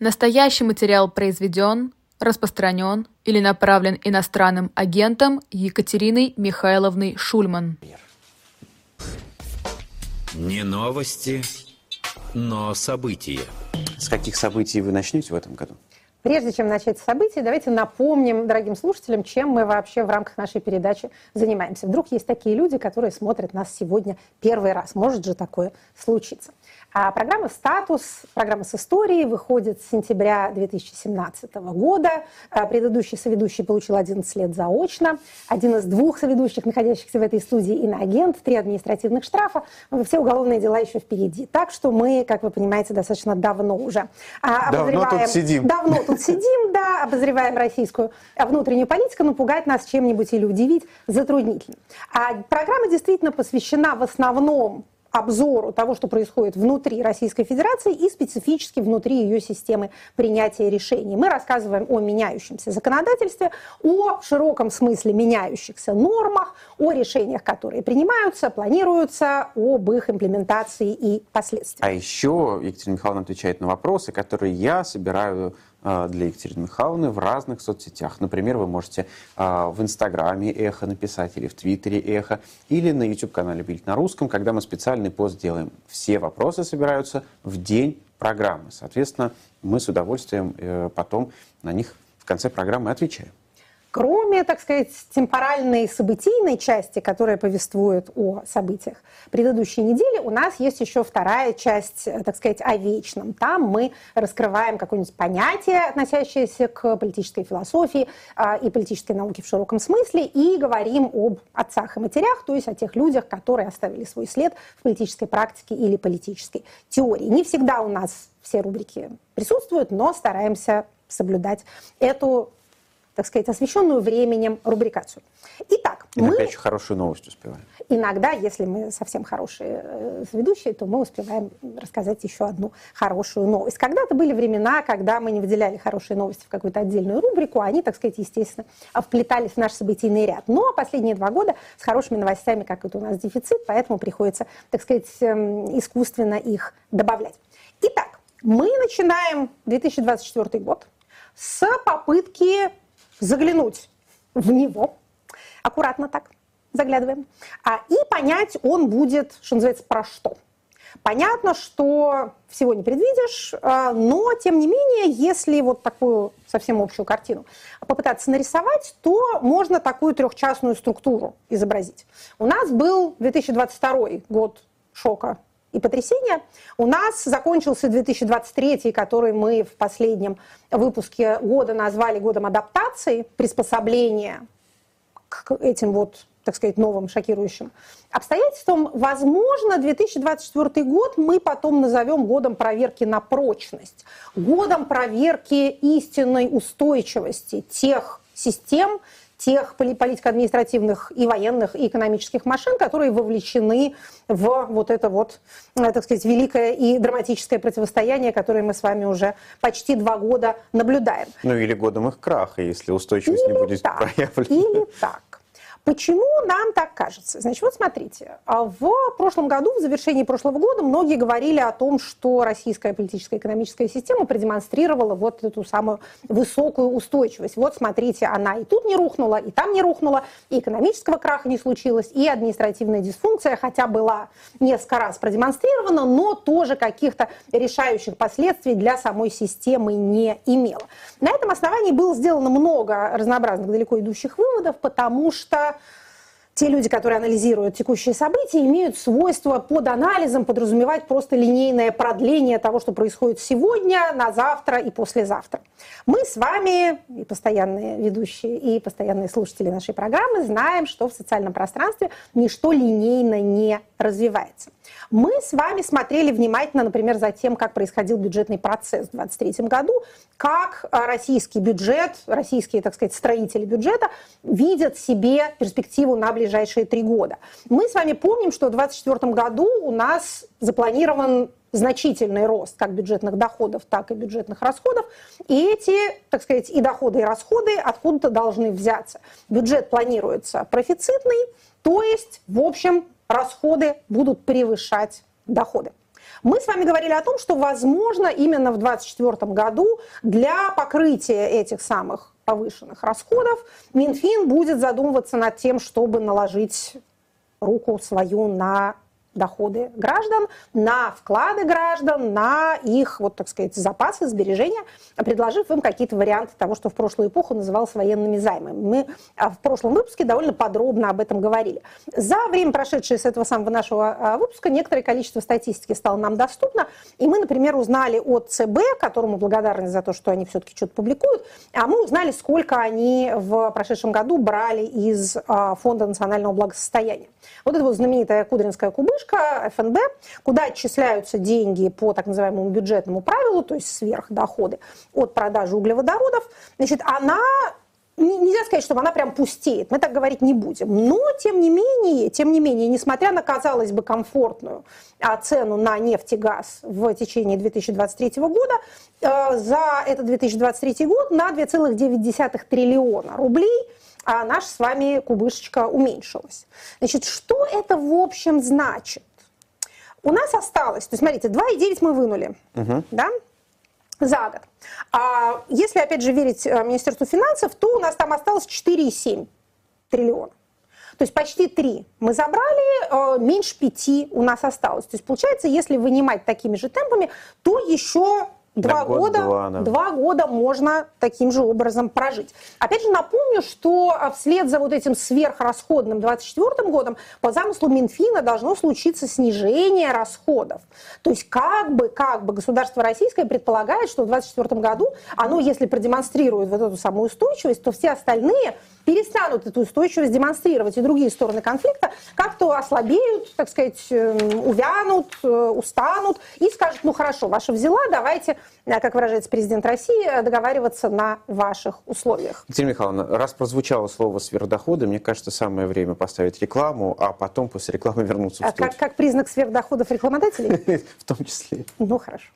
Настоящий материал произведен, распространен или направлен иностранным агентом Екатериной Михайловной Шульман. Не новости, но события. С каких событий вы начнете в этом году? Прежде чем начать события, давайте напомним дорогим слушателям, чем мы вообще в рамках нашей передачи занимаемся. Вдруг есть такие люди, которые смотрят нас сегодня первый раз. Может же такое случиться. А программа «Статус», программа с историей выходит с сентября 2017 года. А предыдущий соведущий получил 11 лет заочно. Один из двух соведущих, находящихся в этой студии, иноагент, три административных штрафа. Все уголовные дела еще впереди. Так что мы, как вы понимаете, достаточно давно уже а, давно тут сидим. Давно тут сидим, да, обозреваем российскую внутреннюю политику, напугать нас чем-нибудь или удивить затруднительно. А программа действительно посвящена в основном обзору того, что происходит внутри Российской Федерации и специфически внутри ее системы принятия решений. Мы рассказываем о меняющемся законодательстве, о широком смысле меняющихся нормах, о решениях, которые принимаются, планируются, об их имплементации и последствиях. А еще Екатерина Михайловна отвечает на вопросы, которые я собираю для Екатерины Михайловны в разных соцсетях. Например, вы можете а, в Инстаграме «Эхо» написать или в Твиттере «Эхо», или на YouTube-канале «Бильд на русском», когда мы специальный пост делаем. Все вопросы собираются в день программы. Соответственно, мы с удовольствием э, потом на них в конце программы отвечаем. Кроме, так сказать, темпоральной событийной части, которая повествует о событиях предыдущей недели, у нас есть еще вторая часть, так сказать, о вечном. Там мы раскрываем какое-нибудь понятие, относящееся к политической философии э, и политической науке в широком смысле, и говорим об отцах и матерях, то есть о тех людях, которые оставили свой след в политической практике или политической теории. Не всегда у нас все рубрики присутствуют, но стараемся соблюдать эту так сказать, освещенную временем рубрикацию. Итак, Иногда мы... еще хорошую новость успеваем. Иногда, если мы совсем хорошие э, ведущие, то мы успеваем рассказать еще одну хорошую новость. Когда-то были времена, когда мы не выделяли хорошие новости в какую-то отдельную рубрику, а они, так сказать, естественно, вплетались в наш событийный ряд. Но последние два года с хорошими новостями, как это у нас дефицит, поэтому приходится, так сказать, эм, искусственно их добавлять. Итак, мы начинаем 2024 год с попытки заглянуть в него, аккуратно так заглядываем, а, и понять он будет, что называется, про что. Понятно, что всего не предвидишь, а, но, тем не менее, если вот такую совсем общую картину попытаться нарисовать, то можно такую трехчастную структуру изобразить. У нас был 2022 год шока и потрясения. У нас закончился 2023, который мы в последнем выпуске года назвали годом адаптации, приспособления к этим вот так сказать, новым шокирующим обстоятельствам. Возможно, 2024 год мы потом назовем годом проверки на прочность, годом проверки истинной устойчивости тех систем, тех политико-административных и военных, и экономических машин, которые вовлечены в вот это вот, э, так сказать, великое и драматическое противостояние, которое мы с вами уже почти два года наблюдаем. Ну или годом их краха, если устойчивость или не будет так, проявлена. Или так. Почему нам так кажется? Значит, вот смотрите, а в прошлом году, в завершении прошлого года, многие говорили о том, что российская политическая экономическая система продемонстрировала вот эту самую высокую устойчивость. Вот смотрите, она и тут не рухнула, и там не рухнула, и экономического краха не случилось, и административная дисфункция, хотя была несколько раз продемонстрирована, но тоже каких-то решающих последствий для самой системы не имела. На этом основании было сделано много разнообразных далеко идущих выводов, потому что те люди, которые анализируют текущие события, имеют свойство под анализом подразумевать просто линейное продление того, что происходит сегодня, на завтра и послезавтра. Мы с вами, и постоянные ведущие, и постоянные слушатели нашей программы, знаем, что в социальном пространстве ничто линейно не развивается. Мы с вами смотрели внимательно, например, за тем, как происходил бюджетный процесс в 2023 году, как российский бюджет, российские, так сказать, строители бюджета видят себе перспективу на ближайшие три года. Мы с вами помним, что в 2024 году у нас запланирован значительный рост как бюджетных доходов, так и бюджетных расходов. И эти, так сказать, и доходы, и расходы откуда-то должны взяться. Бюджет планируется профицитный, то есть, в общем, расходы будут превышать доходы. Мы с вами говорили о том, что, возможно, именно в 2024 году для покрытия этих самых повышенных расходов Минфин будет задумываться над тем, чтобы наложить руку свою на доходы граждан, на вклады граждан, на их, вот так сказать, запасы, сбережения, предложив им какие-то варианты того, что в прошлую эпоху называлось военными займами. Мы а, в прошлом выпуске довольно подробно об этом говорили. За время, прошедшее с этого самого нашего а, выпуска, некоторое количество статистики стало нам доступно, и мы, например, узнали от ЦБ, которому благодарны за то, что они все-таки что-то публикуют, а мы узнали, сколько они в прошедшем году брали из а, Фонда национального благосостояния. Вот это вот знаменитая Кудринская кубышка, ФНБ, куда отчисляются деньги по так называемому бюджетному правилу, то есть сверхдоходы от продажи углеводородов, значит, она нельзя сказать, что она прям пустеет, мы так говорить не будем. Но, тем не менее, тем не менее, несмотря на, казалось бы, комфортную а, цену на нефть и газ в течение 2023 года, э, за этот 2023 год на 2,9 триллиона рублей – а наша с вами кубышечка уменьшилась. Значит, что это в общем значит? У нас осталось, то есть смотрите, 2,9 мы вынули, угу. да, за год. А если, опять же, верить э, Министерству финансов, то у нас там осталось 4,7 триллиона. То есть почти 3 мы забрали, э, меньше 5 у нас осталось. То есть получается, если вынимать такими же темпами, то еще Два год, года, два, да. два года можно таким же образом прожить. Опять же напомню, что а, вслед за вот этим сверхрасходным 2024 годом по замыслу Минфина должно случиться снижение расходов. То есть как бы, как бы государство российское предполагает, что в 2024 году оно, если продемонстрирует вот эту самую устойчивость, то все остальные перестанут эту устойчивость демонстрировать, и другие стороны конфликта как-то ослабеют, так сказать, эм, увянут, э, устанут и скажут, ну хорошо, ваша взяла, давайте, э, как выражается президент России, договариваться на ваших условиях. Екатерина Михайловна, раз прозвучало слово сверхдоходы, мне кажется, самое время поставить рекламу, а потом после рекламы вернуться в а. Как, как признак сверхдоходов рекламодателей? В том числе. Ну, хорошо.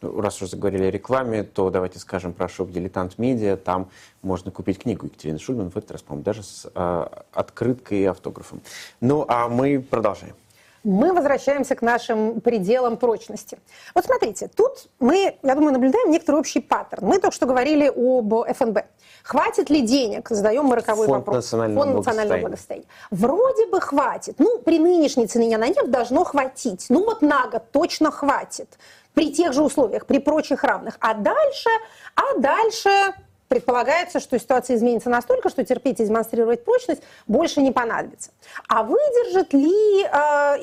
Ну, раз уже заговорили о рекламе, то давайте скажем про шоп «Дилетант Медиа». Там можно купить книгу Екатерины Шульман, в этот раз, по-моему, даже с э, открыткой и автографом. Ну, а мы продолжаем. Мы возвращаемся к нашим пределам прочности. Вот смотрите, тут мы, я думаю, наблюдаем некоторый общий паттерн. Мы только что говорили об ФНБ. Хватит ли денег? Задаем мы роковой Фонд вопрос. Национального Фонд национального благосостояния. Вроде бы хватит. Ну, при нынешней цене на нефть должно хватить. Ну, вот на год точно хватит при тех же условиях, при прочих равных. А дальше, а дальше предполагается, что ситуация изменится настолько, что терпеть и демонстрировать прочность больше не понадобится. А выдержит ли э,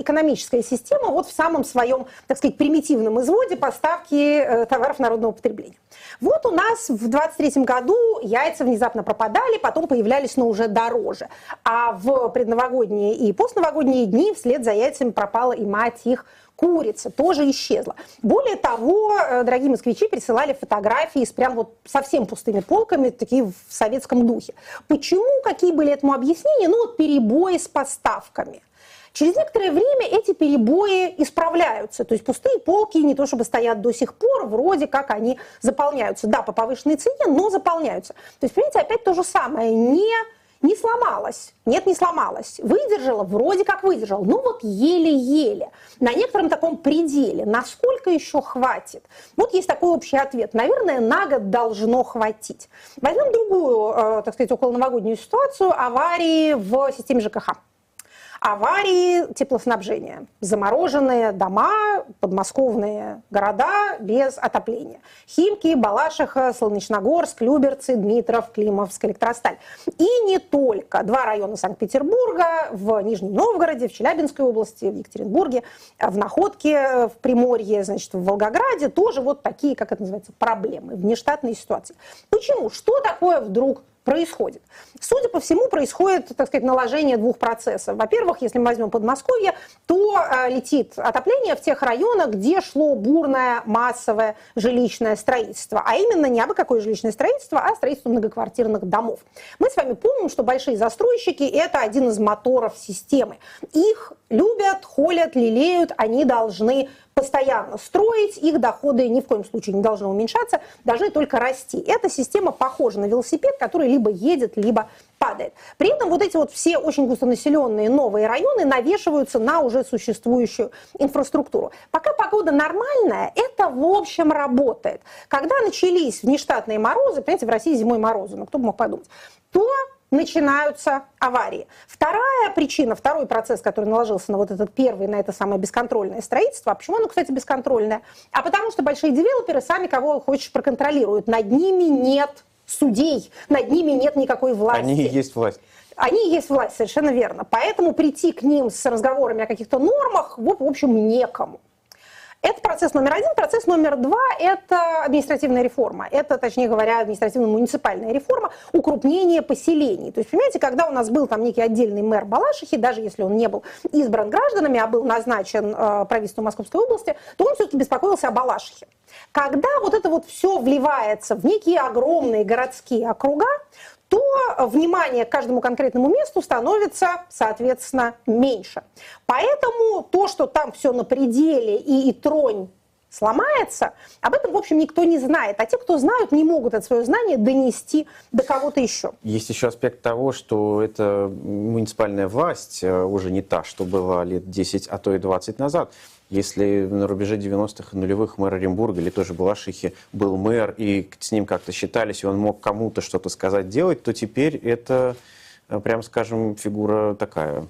экономическая система вот в самом своем, так сказать, примитивном изводе поставки э, товаров народного потребления? Вот у нас в 23 году яйца внезапно пропадали, потом появлялись, но уже дороже. А в предновогодние и постновогодние дни вслед за яйцами пропала и мать их курица тоже исчезла. Более того, э, дорогие москвичи присылали фотографии с прям вот совсем пустыми полками, такие в советском духе. Почему? Какие были этому объяснения? Ну вот перебои с поставками. Через некоторое время эти перебои исправляются. То есть пустые полки не то чтобы стоят до сих пор, вроде как они заполняются. Да, по повышенной цене, но заполняются. То есть, понимаете, опять то же самое. Не не сломалась. Нет, не сломалась. Выдержала, вроде как выдержала. Ну вот еле-еле. На некотором таком пределе. Насколько еще хватит? Вот есть такой общий ответ. Наверное, на год должно хватить. Возьмем другую, э, так сказать, околоновогоднюю ситуацию. Аварии в системе ЖКХ аварии теплоснабжения, замороженные дома, подмосковные города без отопления. Химки, Балашиха, Солнечногорск, Люберцы, Дмитров, Климовск, Электросталь. И не только. Два района Санкт-Петербурга, в Нижнем Новгороде, в Челябинской области, в Екатеринбурге, в Находке, в Приморье, значит, в Волгограде тоже вот такие, как это называется, проблемы, внештатные ситуации. Почему? Что такое вдруг происходит. Судя по всему, происходит, так сказать, наложение двух процессов. Во-первых, если мы возьмем Подмосковье, то э, летит отопление в тех районах, где шло бурное массовое жилищное строительство. А именно не абы какое жилищное строительство, а строительство многоквартирных домов. Мы с вами помним, что большие застройщики – это один из моторов системы. Их любят, холят, лелеют, они должны постоянно строить, их доходы ни в коем случае не должны уменьшаться, должны только расти. Эта система похожа на велосипед, который либо едет, либо падает. При этом вот эти вот все очень густонаселенные новые районы навешиваются на уже существующую инфраструктуру. Пока погода нормальная, это в общем работает. Когда начались внештатные морозы, понимаете, в России зимой морозы, ну кто бы мог подумать, то начинаются аварии. Вторая причина, второй процесс, который наложился на вот этот первый, на это самое бесконтрольное строительство. А почему оно, кстати, бесконтрольное? А потому что большие девелоперы сами кого хочешь проконтролируют. Над ними нет судей, над ними нет никакой власти. Они и есть власть. Они и есть власть, совершенно верно. Поэтому прийти к ним с разговорами о каких-то нормах, в общем, некому. Это процесс номер один. Процесс номер два – это административная реформа. Это, точнее говоря, административно-муниципальная реформа, укрупнение поселений. То есть, понимаете, когда у нас был там некий отдельный мэр Балашихи, даже если он не был избран гражданами, а был назначен э, правительством Московской области, то он все-таки беспокоился о Балашихе. Когда вот это вот все вливается в некие огромные городские округа, то внимание к каждому конкретному месту становится, соответственно, меньше. Поэтому то, что там все на пределе и, и тронь сломается, об этом, в общем, никто не знает. А те, кто знают, не могут это свое знание донести до кого-то еще. Есть еще аспект того, что эта муниципальная власть э, уже не та, что была лет 10, а то и 20 назад. Если на рубеже 90-х и нулевых мэр Оренбурга или тоже Балашихи был мэр, и с ним как-то считались, и он мог кому-то что-то сказать, делать, то теперь это, э, прям скажем, фигура такая,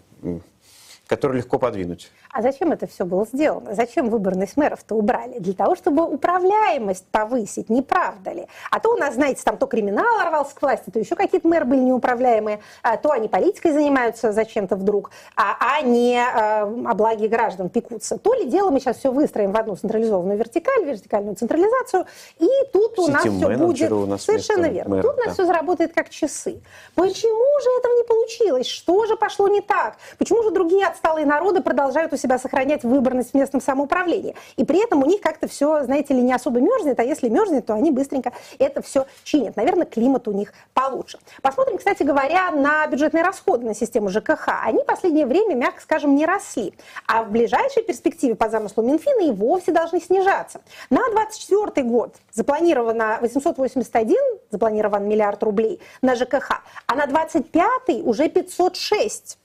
которую легко подвинуть. А зачем это все было сделано? Зачем выборность мэров-то убрали? Для того, чтобы управляемость повысить, не правда ли? А то у нас, знаете, там то криминал рвался к власти, то еще какие-то мэры были неуправляемые, а то они политикой занимаются зачем-то вдруг, а, а не а, о благе граждан пекутся. То ли дело мы сейчас все выстроим в одну централизованную вертикаль, вертикальную централизацию, и тут у нас все будет... У нас Совершенно верно. Мэра, тут у нас да. все заработает как часы. Почему же этого не получилось? Что же пошло не так? Почему же другие отсталые народы продолжают у себя сохранять выборность в местном самоуправлении. И при этом у них как-то все, знаете ли, не особо мерзнет, а если мерзнет, то они быстренько это все чинят. Наверное, климат у них получше. Посмотрим, кстати говоря, на бюджетные расходы на систему ЖКХ. Они в последнее время, мягко скажем, не росли. А в ближайшей перспективе по замыслу Минфина и вовсе должны снижаться. На 2024 год запланировано 881, запланирован миллиард рублей на ЖКХ, а на 2025 уже 506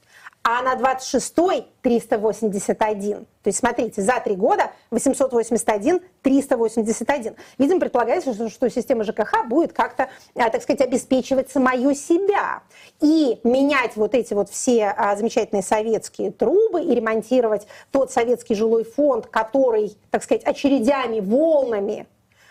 а на 26-й 381. То есть, смотрите, за три года 881, 381. Видимо, предполагается, что, что система ЖКХ будет как-то, а, так сказать, обеспечивать самую себя. И менять вот эти вот все а, замечательные советские трубы и ремонтировать тот советский жилой фонд, который, так сказать, очередями, волнами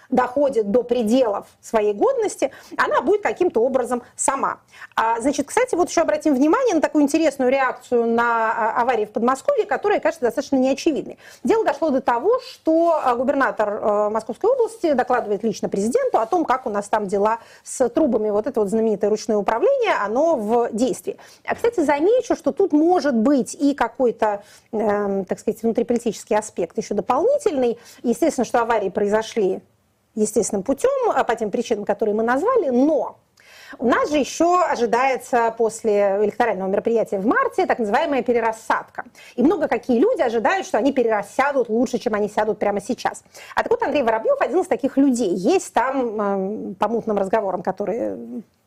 доходит до пределов своей годности, она будет каким-то образом сама. А, значит, кстати, вот еще обратим внимание на такую интересную реакцию на а, аварии в Подмосковье, которая, кажется, достаточно неочевидной. Дело дошло до того, что а, губернатор а, Московской области докладывает лично президенту о том, как у нас там дела с трубами. Вот это вот знаменитое ручное управление, оно в действии. А, кстати, замечу, что тут может быть и какой-то, э, так сказать, внутриполитический аспект еще дополнительный. Естественно, что аварии произошли естественным путем, а, по тем причинам, которые мы назвали, но у нас же еще ожидается после электорального мероприятия в марте так называемая перерассадка. И много какие люди ожидают, что они перерассядут лучше, чем они сядут прямо сейчас. А так вот Андрей Воробьев один из таких людей. Есть там, по мутным разговорам, которые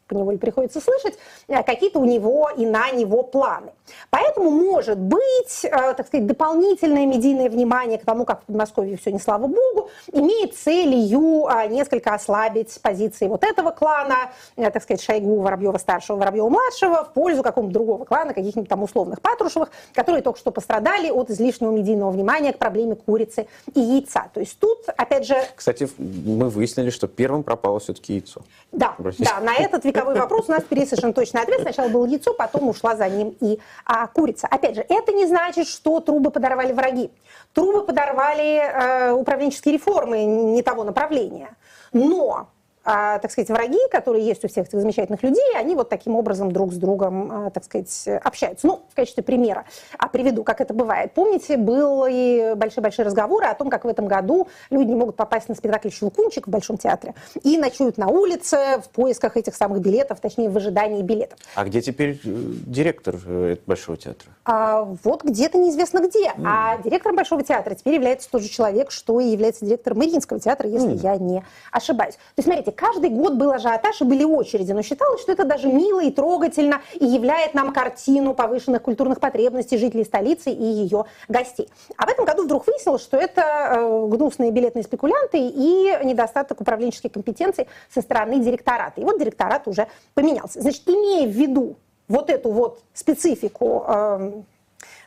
поневоле приходится слышать, э, какие-то у него и на него планы. Поэтому, может быть, э, так сказать, дополнительное медийное внимание к тому, как в Подмосковье все не слава богу, имеет целью э, несколько ослабить позиции вот этого клана, так сказать, Шойгу, Воробьева-старшего, Воробьева-младшего в пользу какого-то другого клана, каких-нибудь там условных Патрушевых, которые только что пострадали от излишнего медийного внимания к проблеме курицы и яйца. То есть тут, опять же... Кстати, мы выяснили, что первым пропало все-таки яйцо. Да, да, на этот вековой вековой вопрос, у нас впереди совершенно точный ответ. Сначала было яйцо, потом ушла за ним и а, курица. Опять же, это не значит, что трубы подорвали враги. Трубы подорвали э, управленческие реформы не того направления. Но а, так сказать, враги, которые есть у всех этих замечательных людей, они вот таким образом друг с другом, а, так сказать, общаются. Ну, в качестве примера а, приведу, как это бывает. Помните, были большие-большие разговоры о том, как в этом году люди не могут попасть на спектакль «Щелкунчик» в Большом театре и ночуют на улице в поисках этих самых билетов, точнее, в ожидании билетов. А где теперь э, директор э, Большого театра? А, вот где-то неизвестно где. Mm. А директором Большого театра теперь является тот же человек, что и является директором Мариинского театра, если mm. я не ошибаюсь. То есть, смотрите, каждый год был ажиотаж и были очереди, но считалось, что это даже мило и трогательно и являет нам картину повышенных культурных потребностей жителей столицы и ее гостей. А в этом году вдруг выяснилось, что это э, гнусные билетные спекулянты и недостаток управленческой компетенции со стороны директората. И вот директорат уже поменялся. Значит, имея в виду вот эту вот специфику э,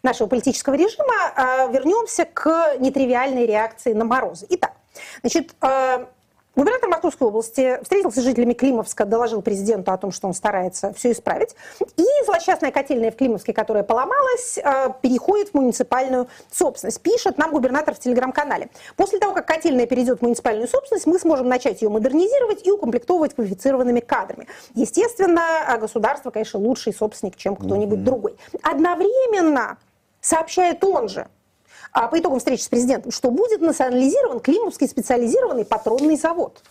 нашего политического режима, э, вернемся к нетривиальной реакции на морозы. Итак, значит, э, Губернатор Московской области встретился с жителями Климовска, доложил президенту о том, что он старается все исправить. И злосчастная котельная в Климовске, которая поломалась, э, переходит в муниципальную собственность. Пишет нам губернатор в телеграм-канале. После того, как котельная перейдет в муниципальную собственность, мы сможем начать ее модернизировать и укомплектовывать квалифицированными кадрами. Естественно, государство, конечно, лучший собственник, чем кто-нибудь mm-hmm. другой. Одновременно, сообщает он же, а, по итогам встречи с президентом, что будет национализирован Климовский специализированный патронный завод.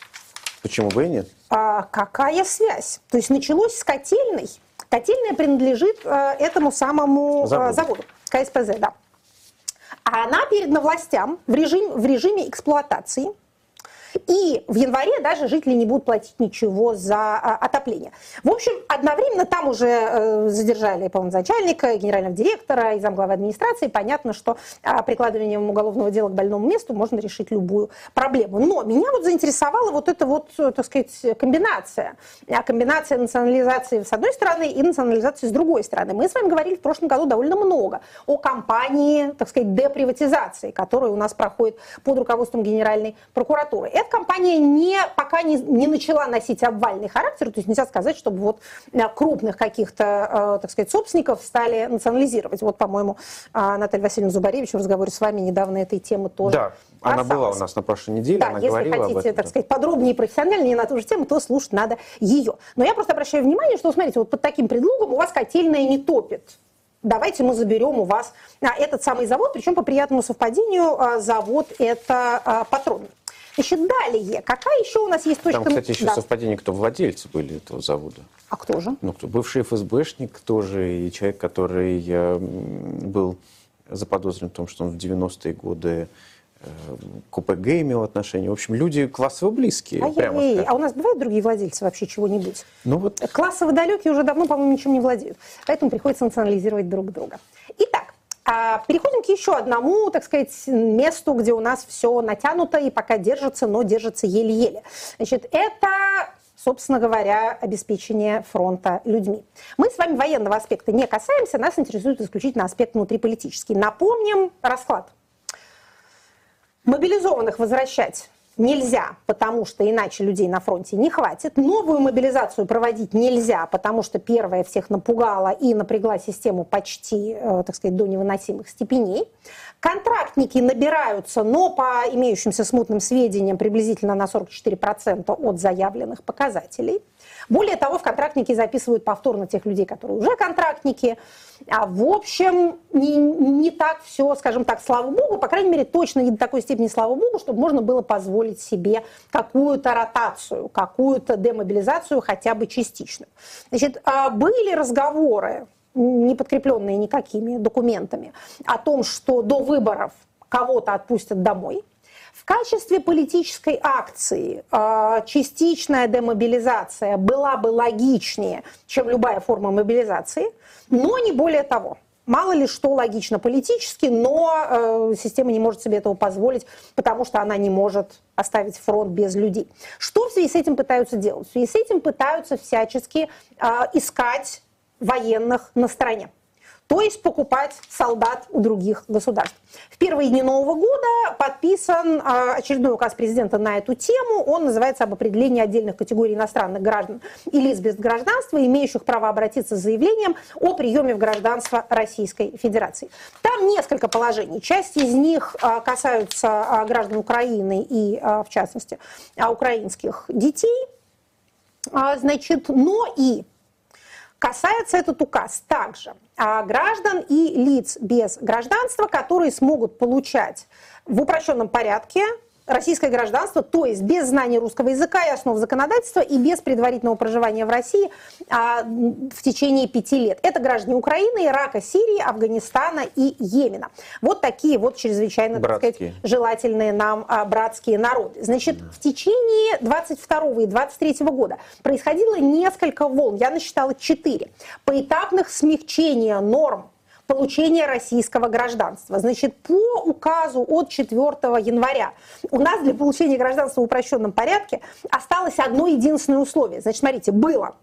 Почему бы и нет? А, какая связь? То есть началось с котельной. Котельная принадлежит а, этому самому заводу. заводу, КСПЗ, да. А она передана властям в, режим, в режиме эксплуатации – и в январе даже жители не будут платить ничего за а, отопление. В общем, одновременно там уже э, задержали, по-моему, начальника, генерального директора и замглавы администрации. Понятно, что а, прикладыванием уголовного дела к больному месту можно решить любую проблему. Но меня вот заинтересовала вот эта вот, так сказать, комбинация. А, комбинация национализации с одной стороны и национализации с другой стороны. Мы с вами говорили в прошлом году довольно много о кампании, так сказать, деприватизации, которая у нас проходит под руководством Генеральной прокуратуры компания не, пока не, не начала носить обвальный характер, то есть нельзя сказать, чтобы вот э, крупных каких-то, э, так сказать, собственников стали национализировать. Вот, по-моему, а, Наталья Васильевна Зубаревич в разговоре с вами недавно этой темы тоже Да, она касалась. была у нас на прошлой неделе, да, она если говорила хотите, об этом. так сказать, подробнее и профессиональнее на ту же тему, то слушать надо ее. Но я просто обращаю внимание, что, смотрите, вот под таким предлогом у вас котельная не топит давайте мы заберем у вас а, этот самый завод, причем по приятному совпадению а, завод это патрон. Значит, далее, какая еще у нас есть точка... Там, кстати, еще да. совпадение, кто владельцы были этого завода. А кто же? Ну, кто? Бывший ФСБшник тоже, и человек, который э, был заподозрен в том, что он в 90-е годы э, к ОПГ имел отношение. В общем, люди классово близкие. А, прямо ей, а у нас бывают другие владельцы вообще чего-нибудь? Ну вот. Классово далекие уже давно, по-моему, ничем не владеют. Поэтому приходится национализировать друг друга. Итак, переходим к еще одному, так сказать, месту, где у нас все натянуто и пока держится, но держится еле-еле. Значит, это собственно говоря, обеспечение фронта людьми. Мы с вами военного аспекта не касаемся, нас интересует исключительно аспект внутриполитический. Напомним расклад. Мобилизованных возвращать нельзя, потому что иначе людей на фронте не хватит. Новую мобилизацию проводить нельзя, потому что первая всех напугала и напрягла систему почти, э, так сказать, до невыносимых степеней. Контрактники набираются, но по имеющимся смутным сведениям приблизительно на 44% от заявленных показателей. Более того, в контрактники записывают повторно тех людей, которые уже контрактники. А в общем, не, не так все, скажем так, слава богу, по крайней мере, точно не до такой степени, слава богу, чтобы можно было позволить себе какую-то ротацию, какую-то демобилизацию, хотя бы частичную. Значит, а были разговоры, не подкрепленные никакими документами, о том, что до выборов кого-то отпустят домой – в качестве политической акции а, частичная демобилизация была бы логичнее, чем любая форма мобилизации, но не более того. Мало ли что логично политически, но э, система не может себе этого позволить, потому что она не может оставить фронт без людей. Что в связи с этим пытаются делать? В связи с этим пытаются всячески э, искать военных на стороне то есть покупать солдат у других государств. В первые дни Нового года подписан а, очередной указ президента на эту тему. Он называется об определении отдельных категорий иностранных граждан и лиц без гражданства, имеющих право обратиться с заявлением о приеме в гражданство Российской Федерации. Там несколько положений. Часть из них а, касаются а, граждан Украины и, в частности, украинских детей. Значит, но и Касается этот указ также. А, граждан и лиц без гражданства, которые смогут получать в упрощенном порядке российское гражданство, то есть без знания русского языка и основ законодательства и без предварительного проживания в России а, в течение пяти лет. Это граждане Украины, Ирака, Сирии, Афганистана и Йемена. Вот такие вот чрезвычайно, братские. так сказать, желательные нам а, братские народы. Значит, в течение 22 и 23 года происходило несколько волн, я насчитала четыре, поэтапных смягчения норм получения российского гражданства. Значит, по указу от 4 января у нас для получения гражданства в упрощенном порядке осталось одно единственное условие. Значит, смотрите, было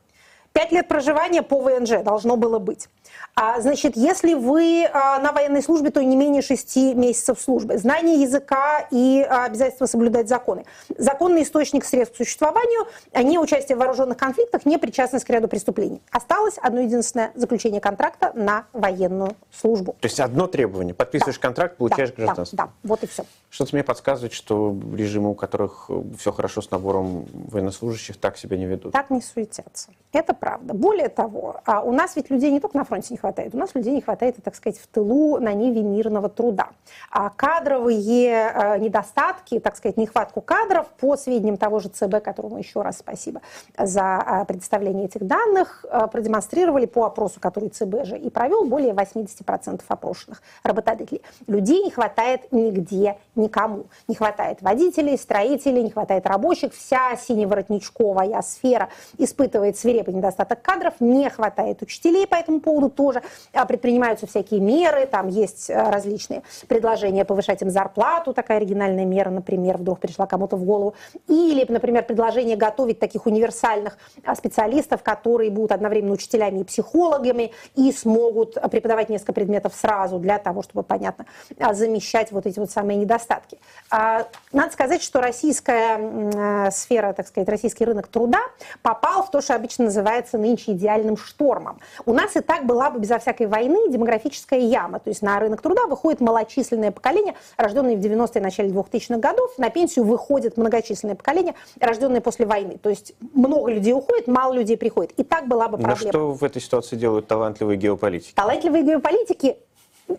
Пять лет проживания по ВНЖ должно было быть. А, значит, если вы а, на военной службе, то не менее шести месяцев службы. Знание языка и а, обязательство соблюдать законы. Законный источник средств к существованию, не участие в вооруженных конфликтах, не причастность к ряду преступлений. Осталось одно единственное заключение контракта на военную службу. То есть одно требование. Подписываешь да. контракт, получаешь да, гражданство. Да, да, вот и все. Что-то мне подсказывает, что режимы, у которых все хорошо с набором военнослужащих, так себя не ведут. Так не суетятся. Это правда. Более того, а у нас ведь людей не только на фронте не хватает, у нас людей не хватает, так сказать, в тылу на ниве мирного труда. А кадровые э, недостатки, так сказать, нехватку кадров, по сведениям того же ЦБ, которому еще раз спасибо за э, предоставление этих данных, э, продемонстрировали по опросу, который ЦБ же и провел, более 80% опрошенных работодателей. Людей не хватает нигде, никому. Не хватает водителей, строителей, не хватает рабочих. Вся синеворотничковая сфера испытывает свирепый недостаток кадров, не хватает учителей по этому поводу тоже. А, предпринимаются всякие меры, там есть а, различные предложения повышать им зарплату, такая оригинальная мера, например, вдруг пришла кому-то в голову. Или, например, предложение готовить таких универсальных а, специалистов, которые будут одновременно учителями и психологами и смогут преподавать несколько предметов сразу для того, чтобы, понятно, замещать вот эти вот самые недостатки. А, надо сказать, что российская э, сфера, так сказать, российский рынок труда попал в то, что обычно называется нынче идеальным штормом. У нас и так была бы безо всякой войны демографическая яма. То есть на рынок труда выходит малочисленное поколение, рожденное в 90-е, начале 2000-х годов. На пенсию выходит многочисленное поколение, рожденное после войны. То есть много людей уходит, мало людей приходит. И так была бы проблема. Но что в этой ситуации делают талантливые геополитики? Талантливые геополитики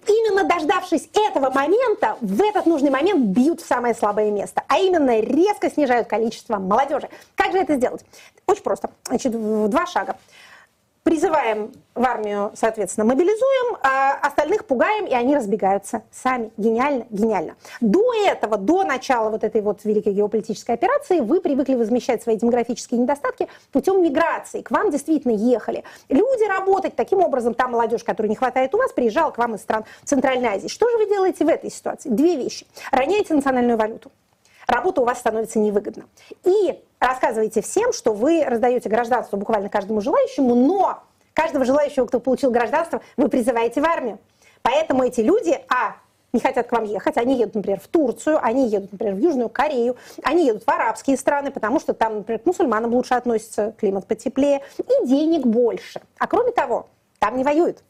именно дождавшись этого момента, в этот нужный момент бьют в самое слабое место, а именно резко снижают количество молодежи. Как же это сделать? Очень просто. Значит, два шага призываем в армию, соответственно, мобилизуем, а остальных пугаем, и они разбегаются сами. Гениально, гениально. До этого, до начала вот этой вот великой геополитической операции, вы привыкли возмещать свои демографические недостатки путем миграции. К вам действительно ехали люди работать. Таким образом, та молодежь, которой не хватает у вас, приезжала к вам из стран Центральной Азии. Что же вы делаете в этой ситуации? Две вещи. Роняете национальную валюту работа у вас становится невыгодна. И рассказывайте всем, что вы раздаете гражданство буквально каждому желающему, но каждого желающего, кто получил гражданство, вы призываете в армию. Поэтому эти люди, а, не хотят к вам ехать, они едут, например, в Турцию, они едут, например, в Южную Корею, они едут в арабские страны, потому что там, например, к мусульманам лучше относятся, климат потеплее, и денег больше. А кроме того, там не воюют.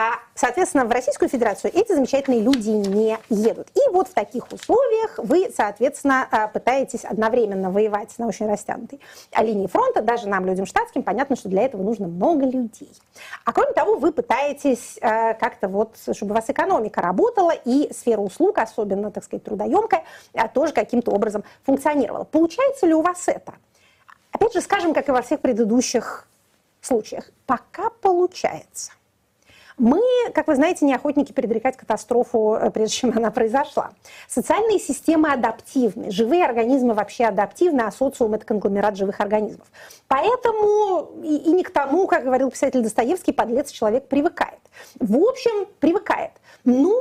А, соответственно, в Российскую Федерацию эти замечательные люди не едут. И вот в таких условиях вы, соответственно, а, пытаетесь одновременно воевать на очень растянутой линии фронта. Даже нам, людям штатским, понятно, что для этого нужно много людей. А кроме того, вы пытаетесь а, как-то вот, чтобы у вас экономика работала и сфера услуг, особенно, так сказать, трудоемкая, тоже каким-то образом функционировала. Получается ли у вас это? Опять же, скажем, как и во всех предыдущих случаях, пока получается. Мы, как вы знаете, не охотники предрекать катастрофу, э, прежде чем она произошла. Социальные системы адаптивны. Живые организмы вообще адаптивны, а социум – это конгломерат живых организмов. Поэтому и, и не к тому, как говорил писатель Достоевский, подлец человек привыкает. В общем, привыкает. Но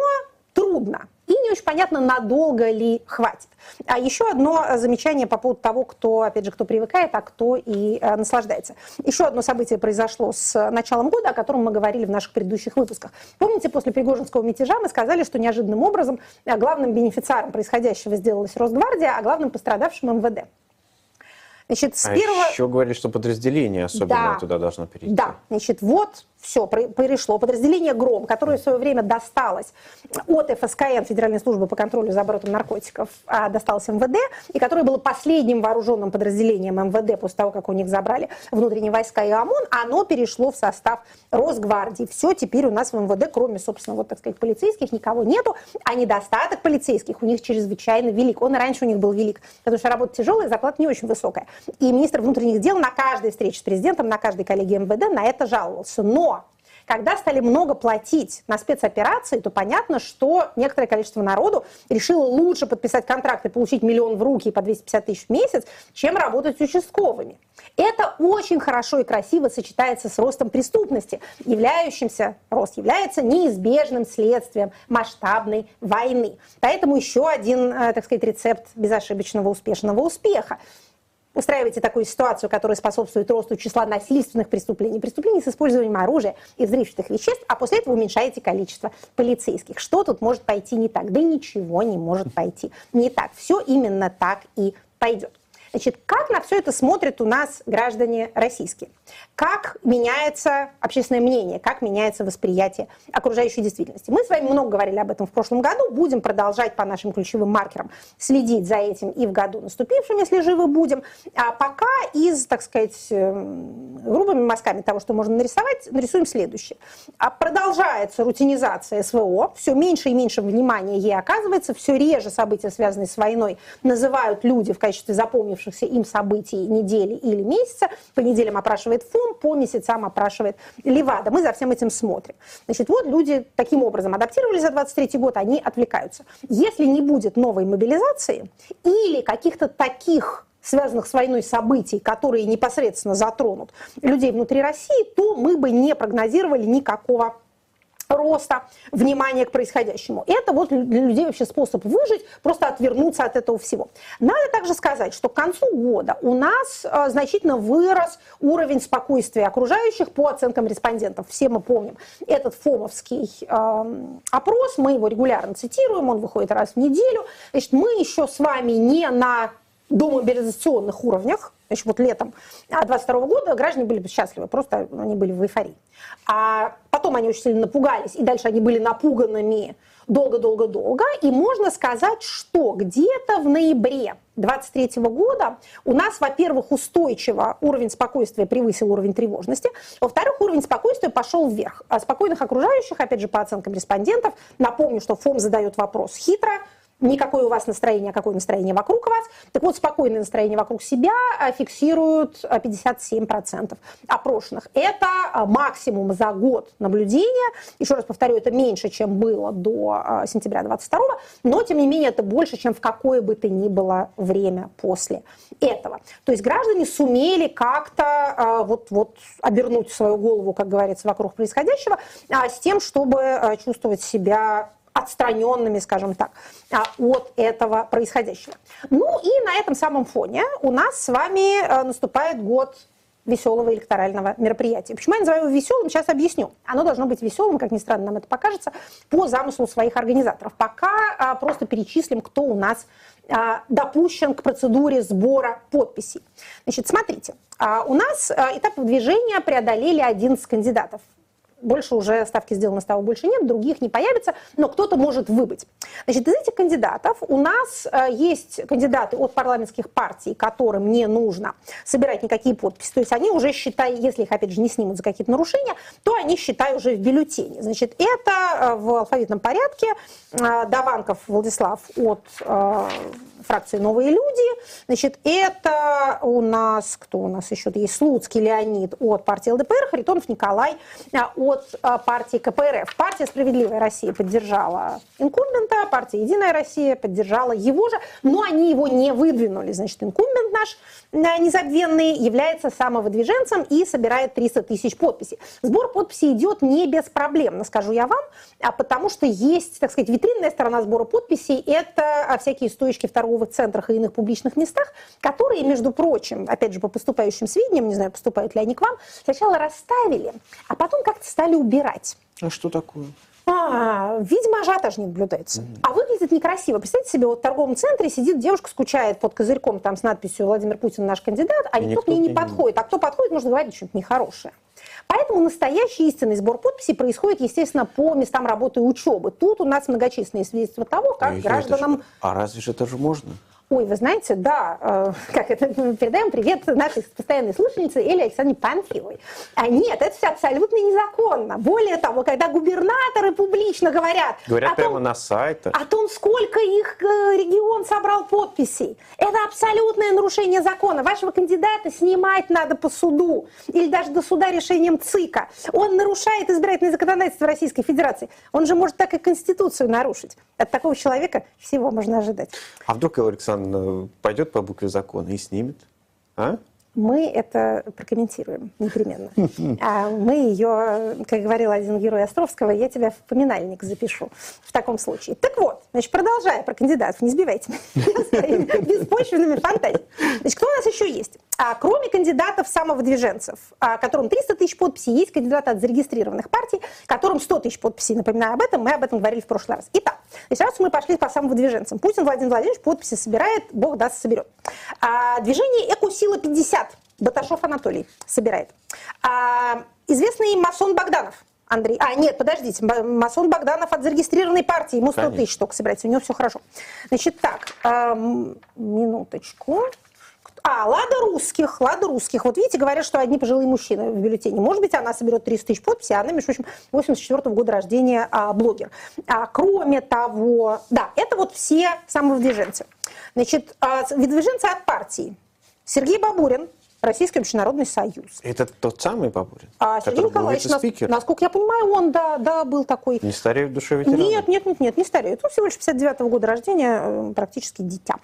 трудно. Не очень понятно, надолго ли хватит. А еще одно замечание по поводу того, кто, опять же, кто привыкает, а кто и э, наслаждается. Еще одно событие произошло с началом года, о котором мы говорили в наших предыдущих выпусках. Помните, после Пригожинского мятежа мы сказали, что неожиданным образом э, главным бенефициаром происходящего сделалась Росгвардия, а главным пострадавшим МВД. Значит, с а первого... еще говорили, что подразделение особенно да, туда должно перейти. Да, значит, вот все, перешло. Подразделение «Гром», которое в свое время досталось от ФСКН, Федеральной службы по контролю за оборотом наркотиков, а досталось МВД, и которое было последним вооруженным подразделением МВД после того, как у них забрали внутренние войска и ОМОН, оно перешло в состав Росгвардии. Все, теперь у нас в МВД, кроме, собственно, вот, так сказать, полицейских, никого нету, а недостаток полицейских у них чрезвычайно велик. Он раньше у них был велик, потому что работа тяжелая, зарплата не очень высокая. И министр внутренних дел на каждой встрече с президентом, на каждой коллегии МВД на это жаловался. Но когда стали много платить на спецоперации, то понятно, что некоторое количество народу решило лучше подписать контракт и получить миллион в руки по 250 тысяч в месяц, чем работать участковыми. Это очень хорошо и красиво сочетается с ростом преступности, являющимся, рост является неизбежным следствием масштабной войны. Поэтому еще один, э, так сказать, рецепт безошибочного успешного успеха устраиваете такую ситуацию, которая способствует росту числа насильственных преступлений, преступлений с использованием оружия и взрывчатых веществ, а после этого уменьшаете количество полицейских. Что тут может пойти не так? Да ничего не может пойти не так. Все именно так и пойдет. Значит, как на все это смотрят у нас граждане российские? Как меняется общественное мнение, как меняется восприятие окружающей действительности? Мы с вами много говорили об этом в прошлом году, будем продолжать по нашим ключевым маркерам следить за этим и в году наступившем, если живы будем. А пока из, так сказать, эм, грубыми мазками того, что можно нарисовать, нарисуем следующее. А продолжается рутинизация СВО, все меньше и меньше внимания ей оказывается, все реже события, связанные с войной, называют люди в качестве запомнивших запомнившихся им событий недели или месяца. По неделям опрашивает ФОМ, по месяцам опрашивает Левада. Мы за всем этим смотрим. Значит, вот люди таким образом адаптировались за 23 год, они отвлекаются. Если не будет новой мобилизации или каких-то таких связанных с войной событий, которые непосредственно затронут людей внутри России, то мы бы не прогнозировали никакого роста внимания к происходящему. Это вот для людей вообще способ выжить, просто отвернуться от этого всего. Надо также сказать, что к концу года у нас э, значительно вырос уровень спокойствия окружающих по оценкам респондентов. Все мы помним этот ФОМовский э, опрос, мы его регулярно цитируем, он выходит раз в неделю. Значит, мы еще с вами не на домобилизационных уровнях, Значит, вот летом 22 года граждане были счастливы, просто они были в эйфории. А потом они очень сильно напугались, и дальше они были напуганными долго-долго-долго. И можно сказать, что где-то в ноябре 23 года у нас, во-первых, устойчиво уровень спокойствия превысил уровень тревожности, во-вторых, уровень спокойствия пошел вверх. А спокойных окружающих, опять же, по оценкам респондентов, напомню, что ФОМ задает вопрос хитро, никакое у вас настроение, а какое настроение вокруг вас. Так вот, спокойное настроение вокруг себя а, фиксируют 57% а, опрошенных. Это а, максимум за год наблюдения. Еще раз повторю, это меньше, чем было до сентября 22 но, тем не менее, это больше, чем в какое бы то ни было время после этого. То есть граждане сумели как-то вот, вот обернуть свою голову, как говорится, вокруг происходящего, с тем, чтобы чувствовать себя отстраненными, скажем так, а, от этого происходящего. Ну и на этом самом фоне у нас с вами э, наступает год веселого электорального мероприятия. Почему я называю его веселым, сейчас объясню. Оно должно быть веселым, как ни странно нам это покажется, по замыслу своих организаторов. Пока а, просто перечислим, кто у нас а, допущен к процедуре сбора подписей. Значит, смотрите, а, у нас а, этап движения преодолели 11 кандидатов больше уже ставки сделаны, ставок больше нет, других не появится, но кто-то может выбыть. Значит, из этих кандидатов у нас э, есть кандидаты от парламентских партий, которым не нужно собирать никакие подписи. То есть они уже считают, если их, опять же, не снимут за какие-то нарушения, то они, считают уже в бюллетене. Значит, это э, в алфавитном порядке э, Даванков Владислав от фракции «Новые люди». Значит, это у нас, кто у нас еще есть, Слуцкий Леонид от партии ЛДПР, Харитонов Николай от партии КПРФ. Партия «Справедливая Россия» поддержала инкумбента, партия «Единая Россия» поддержала его же, но они его не выдвинули. Значит, инкумбент наш незабвенный является самовыдвиженцем и собирает 300 тысяч подписей. Сбор подписей идет не беспроблемно, скажу я вам, а потому что есть, так сказать, витринная сторона сбора подписей – это всякие стоечки второго торговых центрах и иных публичных местах, которые, между прочим, опять же, по поступающим сведениям, не знаю, поступают ли они к вам, сначала расставили, а потом как-то стали убирать. А что такое? А, видимо, ажиотаж не наблюдается. Mm-hmm. А выглядит некрасиво. Представьте себе, вот в торговом центре сидит девушка, скучает под козырьком там с надписью «Владимир Путин наш кандидат», а никто, никто к ней не, подходит. А кто подходит, можно говорить что-нибудь нехорошее. Поэтому настоящий истинный сбор подписей происходит, естественно, по местам работы и учебы. Тут у нас многочисленные свидетельства того, как ну, гражданам... Же... А разве же это же можно? Ой, вы знаете, да, э, как это, передаем привет нашей постоянной слушательнице Эле Александре Панфиловой. А нет, это все абсолютно незаконно. Более того, когда губернаторы публично говорят... Говорят прямо том, на сайтах. О том, сколько их э, регион собрал подписей. Это абсолютное нарушение закона. Вашего кандидата снимать надо по суду. Или даже до суда решением ЦИКа. Он нарушает избирательное законодательство Российской Федерации. Он же может так и Конституцию нарушить. От такого человека всего можно ожидать. А вдруг, Александр Александровна пойдет по букве закона и снимет? А? Мы это прокомментируем непременно. А мы ее, как говорил один герой Островского, я тебя в поминальник запишу в таком случае. Так вот, значит, продолжая про кандидатов, не сбивайте меня беспочвенными фантазиями. Значит, кто у нас еще есть? А, кроме кандидатов самовыдвиженцев, а, которым 300 тысяч подписей, есть кандидаты от зарегистрированных партий, которым 100 тысяч подписей. Напоминаю об этом, мы об этом говорили в прошлый раз. Итак, значит, раз мы пошли по самовыдвиженцам. Путин Владимир Владимирович подписи собирает, бог даст, соберет. А, движение «Экосила 50» Баташов Анатолий собирает. А, известный масон Богданов Андрей. А, нет, подождите, масон Богданов от зарегистрированной партии, ему 100 тысяч только собирается, у него все хорошо. Значит, так, эм, минуточку. А, Лада русских, Лада русских. Вот видите, говорят, что одни пожилые мужчины в бюллетене. Может быть, она соберет 300 тысяч подписей, а она, между прочим, 84 -го года рождения а, блогер. А, кроме того, да, это вот все самовыдвиженцы. Значит, а, выдвиженцы от партии. Сергей Бабурин, Российский общенародный союз. Это тот самый Бабурин? А Сергей Николаевич, нас, насколько я понимаю, он, да, да, был такой... Не стареют душе ветераны? Нет, нет, нет, нет, не стареют. Он всего лишь 59 -го года рождения, э, практически дитя.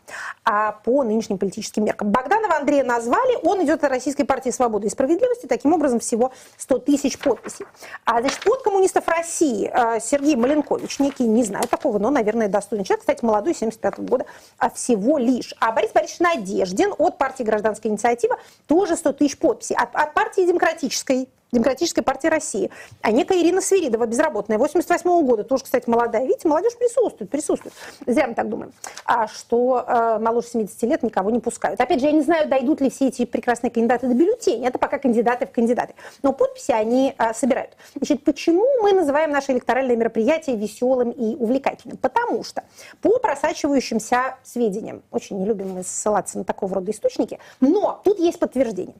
А по нынешним политическим меркам. Богданова Андрея назвали, он идет от Российской партии свободы и справедливости, таким образом всего 100 тысяч подписей. А, значит, от коммунистов России э, Сергей Маленкович, некий, не знаю такого, но, наверное, достойный человек, кстати, молодой, 75 -го года, а всего лишь. А Борис Борисович Надеждин от партии «Гражданская инициатива» тоже 100 тысяч подписей. От, от партии демократической Демократической партии России. А некая Ирина Свиридова, безработная, 88 -го года, тоже, кстати, молодая. Видите, молодежь присутствует, присутствует. Зря мы так думаем. А что э, моложе 70 лет никого не пускают. Опять же, я не знаю, дойдут ли все эти прекрасные кандидаты до бюллетеней. Это пока кандидаты в кандидаты. Но подписи они э, собирают. Значит, почему мы называем наше электоральное мероприятие веселым и увлекательным? Потому что по просачивающимся сведениям, очень не любим мы ссылаться на такого рода источники, но тут есть подтверждение.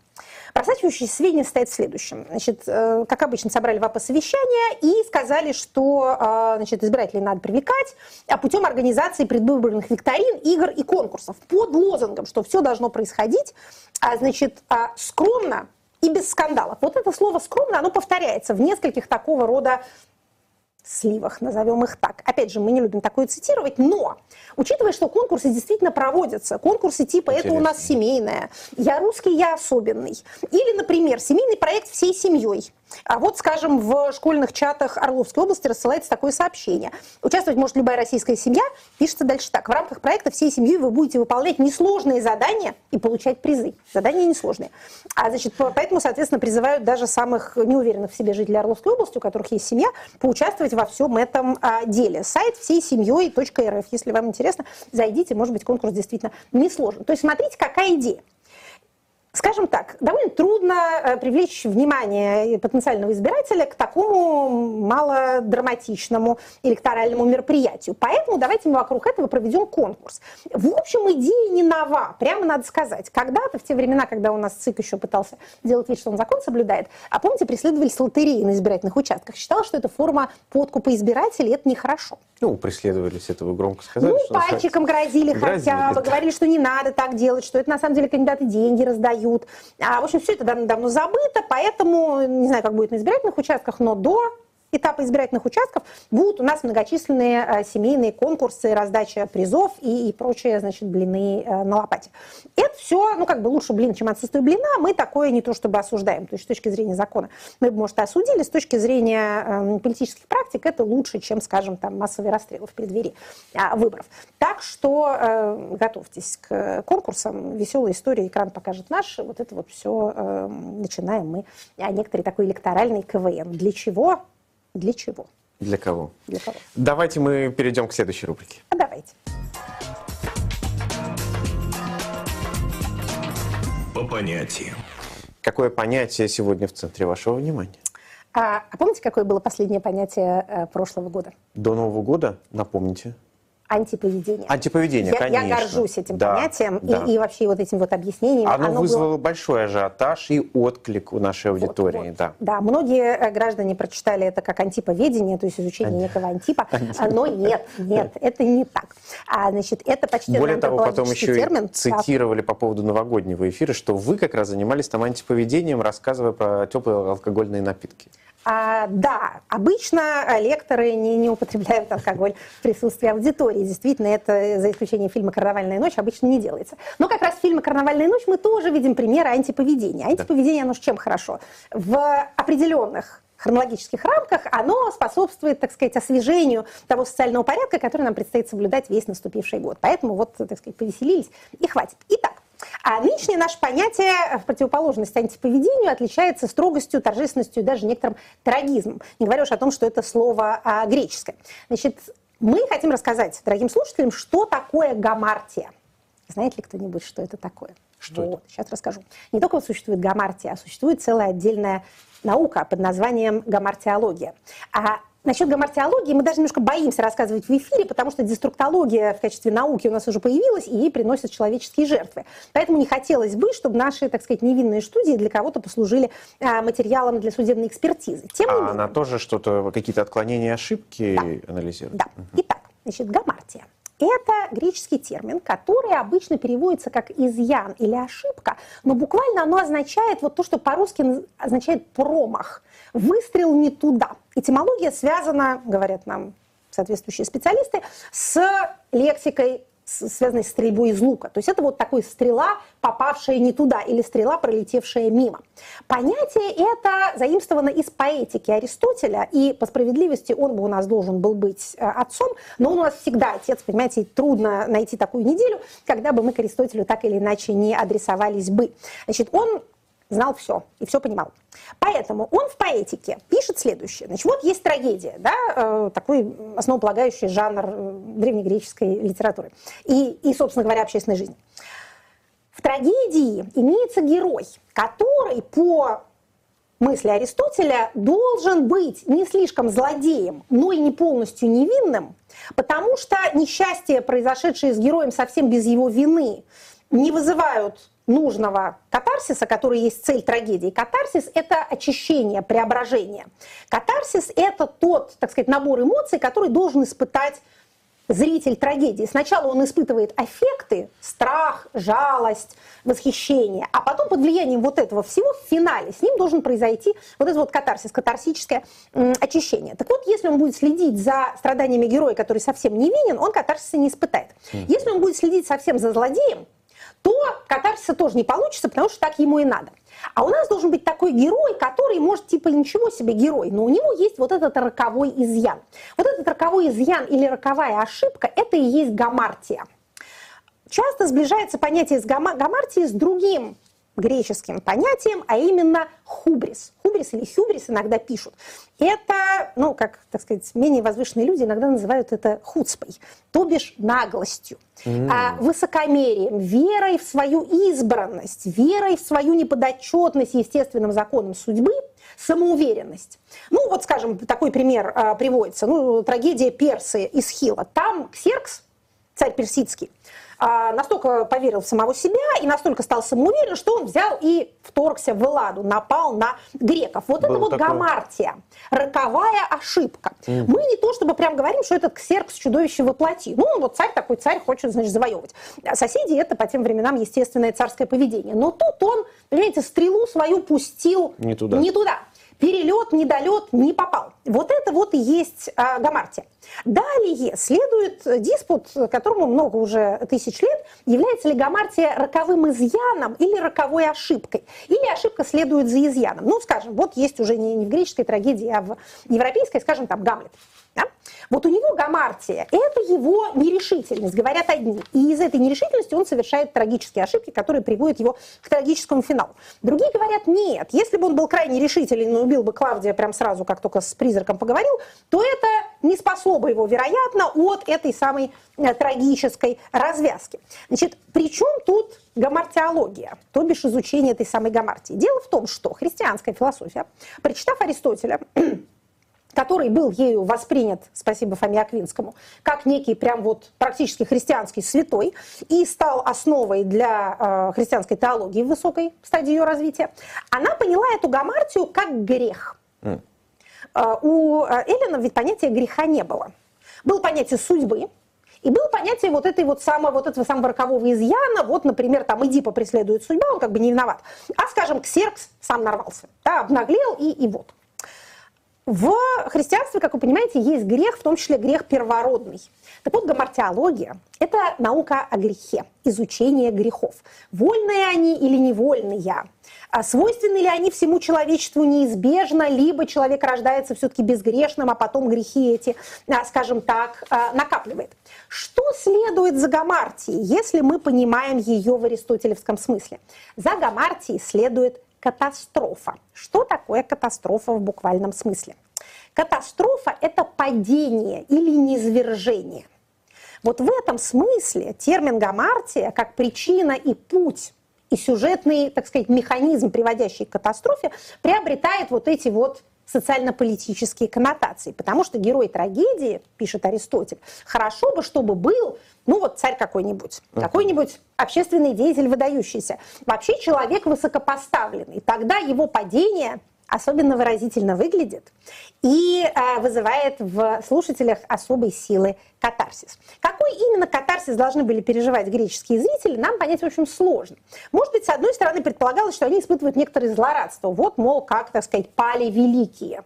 Просачивающиеся сведения стоят в следующем. Значит, э, как обычно, собрали ВАПа совещания и сказали, что э, значит, избирателей надо привлекать а путем организации предвыборных викторин, игр и конкурсов под лозунгом, что все должно происходить а, значит, а, скромно и без скандалов. Вот это слово «скромно», оно повторяется в нескольких такого рода сливах, назовем их так. Опять же, мы не любим такое цитировать, но учитывая, что конкурсы действительно проводятся, конкурсы типа Интересно. «это у нас семейное», «я русский, я особенный», или, например, семейный проект всей семьей – а вот, скажем, в школьных чатах Орловской области рассылается такое сообщение. Участвовать может любая российская семья. Пишется дальше так. В рамках проекта всей семьей вы будете выполнять несложные задания и получать призы. Задания несложные. А, значит, поэтому, соответственно, призывают даже самых неуверенных в себе жителей Орловской области, у которых есть семья, поучаствовать во всем этом а, деле. Сайт всей семьей .рф. Если вам интересно, зайдите, может быть, конкурс действительно несложен. То есть смотрите, какая идея. Скажем так, довольно трудно э, привлечь внимание потенциального избирателя к такому малодраматичному электоральному мероприятию. Поэтому давайте мы вокруг этого проведем конкурс. В общем, идея не нова, прямо надо сказать. Когда-то, в те времена, когда у нас ЦИК еще пытался делать вид, что он закон соблюдает, а помните, преследовались лотереи на избирательных участках. Считалось, что это форма подкупа избирателей, это нехорошо. Ну, преследовались, это вы громко сказали. Ну, пальчиком грозили, грозили хотя бы, говорили, что не надо так делать, что это на самом деле кандидаты деньги раздают дают. А, в общем, все это давно-давно забыто, поэтому, не знаю, как будет на избирательных участках, но до этапа избирательных участков будут у нас многочисленные э, семейные конкурсы, раздача призов и, и прочие, значит, блины э, на лопате. Это все, ну, как бы лучше блин, чем отсутствие блина, мы такое не то чтобы осуждаем. То есть с точки зрения закона мы может, и осудили, с точки зрения э, политических практик это лучше, чем, скажем, там, массовые расстрелы в преддверии э, выборов. Так что э, готовьтесь к конкурсам. Веселая история, экран покажет наш. Вот это вот все э, начинаем мы. А некоторые такой электоральный КВН. Для чего? Для чего? Для кого? Для кого? Давайте мы перейдем к следующей рубрике. А давайте. По понятиям. Какое понятие сегодня в центре вашего внимания? А, а помните, какое было последнее понятие э, прошлого года? До Нового года, напомните. Антиповедение. Антиповедение, я, конечно. Я горжусь этим Да, понятием да. И, и вообще вот этим вот объяснением. Оно, Оно вызвало было- большой ажиотаж и отклик у нашей Вот, аудитории. вот. Да. Да, многие э, граждане прочитали это как антиповедение, то есть изучение некого антипа, а, но нет, нет, это не так. А, значит, это почти Более того, потом еще термин. и цитировали по поводу новогоднего эфира, что вы как раз занимались там антиповедением, рассказывая про теплые алкогольные напитки. А, да, обычно лекторы не, не употребляют алкоголь в присутствии аудитории. Действительно, это за исключением фильма «Карнавальная ночь» обычно не делается. Но как раз в фильме «Карнавальная ночь» мы тоже видим примеры антиповедения. Антиповедение, оно ж чем хорошо? В определенных хронологических рамках оно способствует, так сказать, освежению того социального порядка, который нам предстоит соблюдать весь наступивший год. Поэтому вот, так сказать, повеселились и хватит. Итак, а нынешнее наше понятие в противоположность антиповедению отличается строгостью, торжественностью и даже некоторым трагизмом. Не говоря уж о том, что это слово а, греческое. Значит, мы хотим рассказать дорогим слушателям, что такое гамартия. Знает ли кто-нибудь, что это такое? Что вот, Сейчас расскажу. Не только вот существует гамартия, а существует целая отдельная наука под названием гамартиология. А насчет гамартиологии мы даже немножко боимся рассказывать в эфире, потому что деструктология в качестве науки у нас уже появилась, и ей приносят человеческие жертвы. Поэтому не хотелось бы, чтобы наши, так сказать, невинные студии для кого-то послужили а, материалом для судебной экспертизы. Тем А менее, она тоже что-то, какие-то отклонения, ошибки анализирует? да. Итак, значит, гамартия. Это греческий термин, который обычно переводится как изъян или ошибка, но буквально оно означает вот то, что по-русски означает промах, выстрел не туда. Этимология связана, говорят нам соответствующие специалисты, с лексикой связанной с стрельбой из лука. То есть это вот такой стрела, попавшая не туда, или стрела, пролетевшая мимо. Понятие это заимствовано из поэтики Аристотеля, и по справедливости он бы у нас должен был быть э, отцом, но он у нас всегда отец, понимаете, трудно найти такую неделю, когда бы мы к Аристотелю так или иначе не адресовались бы. Значит, он знал все и все понимал. Поэтому он в поэтике пишет следующее. Значит, вот есть трагедия, да, э, такой основополагающий жанр э, древнегреческой литературы и, и, собственно говоря, общественной жизни. В трагедии имеется герой, который по мысли Аристотеля должен быть не слишком злодеем, но и не полностью невинным, потому что несчастья, произошедшие с героем совсем без его вины, не вызывают нужного катарсиса, который есть цель трагедии. Катарсис – это очищение, преображение. Катарсис – это тот, так сказать, набор эмоций, который должен испытать зритель трагедии. Сначала он испытывает аффекты, страх, жалость, восхищение, а потом под влиянием вот этого всего в финале с ним должен произойти вот этот вот катарсис, катарсическое очищение. Так вот, если он будет следить за страданиями героя, который совсем невинен, он катарсиса не испытает. Если он будет следить совсем за злодеем, то катарсиса тоже не получится, потому что так ему и надо. А у нас должен быть такой герой, который может, типа, ничего себе герой, но у него есть вот этот роковой изъян. Вот этот роковой изъян или роковая ошибка – это и есть гамартия. Часто сближается понятие с гама- гамартией с другим греческим понятием, а именно хубрис. Хубрис или хюбрис иногда пишут. Это, ну, как, так сказать, менее возвышенные люди иногда называют это хуцпой, то бишь наглостью, а, высокомерием, верой в свою избранность, верой в свою неподотчетность естественным законам судьбы, самоуверенность. Ну, вот, скажем, такой пример а, приводится. Ну, трагедия Персы из Хила. Там Ксеркс, царь персидский, настолько поверил в самого себя и настолько стал самоуверен, что он взял и вторгся в Элладу, напал на греков. Вот это Было вот такое. гамартия, роковая ошибка. Мы не то чтобы прям говорим, что этот ксеркс чудовище воплоти. Ну, вот царь такой, царь хочет, значит, завоевывать. А соседи это по тем временам естественное царское поведение. Но тут он, понимаете, стрелу свою пустил Не туда. Не туда. Перелет, недолет не попал. Вот это вот и есть а, гамартия. Далее следует диспут, которому много уже тысяч лет, является ли гамартия роковым изъяном или роковой ошибкой. Или ошибка следует за изъяном. Ну, скажем, вот есть уже не, не в греческой трагедии, а в европейской, скажем, там, Гамлет. Да? Вот у него гамартия – это его нерешительность, говорят одни. И из этой нерешительности он совершает трагические ошибки, которые приводят его к трагическому финалу. Другие говорят, нет, если бы он был крайне решителен и убил бы Клавдия прям сразу, как только с призраком поговорил, то это не спасло бы его, вероятно, от этой самой э, трагической развязки. Значит, при чем тут гамартиология, то бишь изучение этой самой гамартии? Дело в том, что христианская философия, прочитав Аристотеля, который был ею воспринят, спасибо Фоме Аквинскому, как некий прям вот практически христианский святой и стал основой для э, христианской теологии в высокой стадии ее развития, она поняла эту гамартию как грех. Mm. Э, у Эллина ведь понятия греха не было. Было понятие судьбы, и было понятие вот, этой вот самого, вот этого самого рокового изъяна, вот, например, там Эдипа преследует судьба, он как бы не виноват. А, скажем, Ксеркс сам нарвался, да, обнаглел и, и вот. В христианстве, как вы понимаете, есть грех, в том числе грех первородный. Так вот, гамартиология – это наука о грехе, изучение грехов. Вольные они или невольные? А свойственны ли они всему человечеству неизбежно, либо человек рождается все-таки безгрешным, а потом грехи эти, а, скажем так, а, накапливает? Что следует за гамартией, если мы понимаем ее в аристотелевском смысле? За гамартией следует катастрофа. Что такое катастрофа в буквальном смысле? Катастрофа – это падение или низвержение. Вот в этом смысле термин гамартия как причина и путь и сюжетный, так сказать, механизм, приводящий к катастрофе, приобретает вот эти вот социально-политические коннотации. Потому что герой трагедии, пишет Аристотель, хорошо бы, чтобы был, ну вот царь какой-нибудь, uh-huh. какой-нибудь общественный деятель выдающийся, вообще человек высокопоставленный. Тогда его падение особенно выразительно выглядит и э, вызывает в слушателях особой силы катарсис. Какой именно катарсис должны были переживать греческие зрители, нам понять, в общем, сложно. Может быть, с одной стороны, предполагалось, что они испытывают некоторые злорадство. Вот, мол, как, так сказать, пали великие.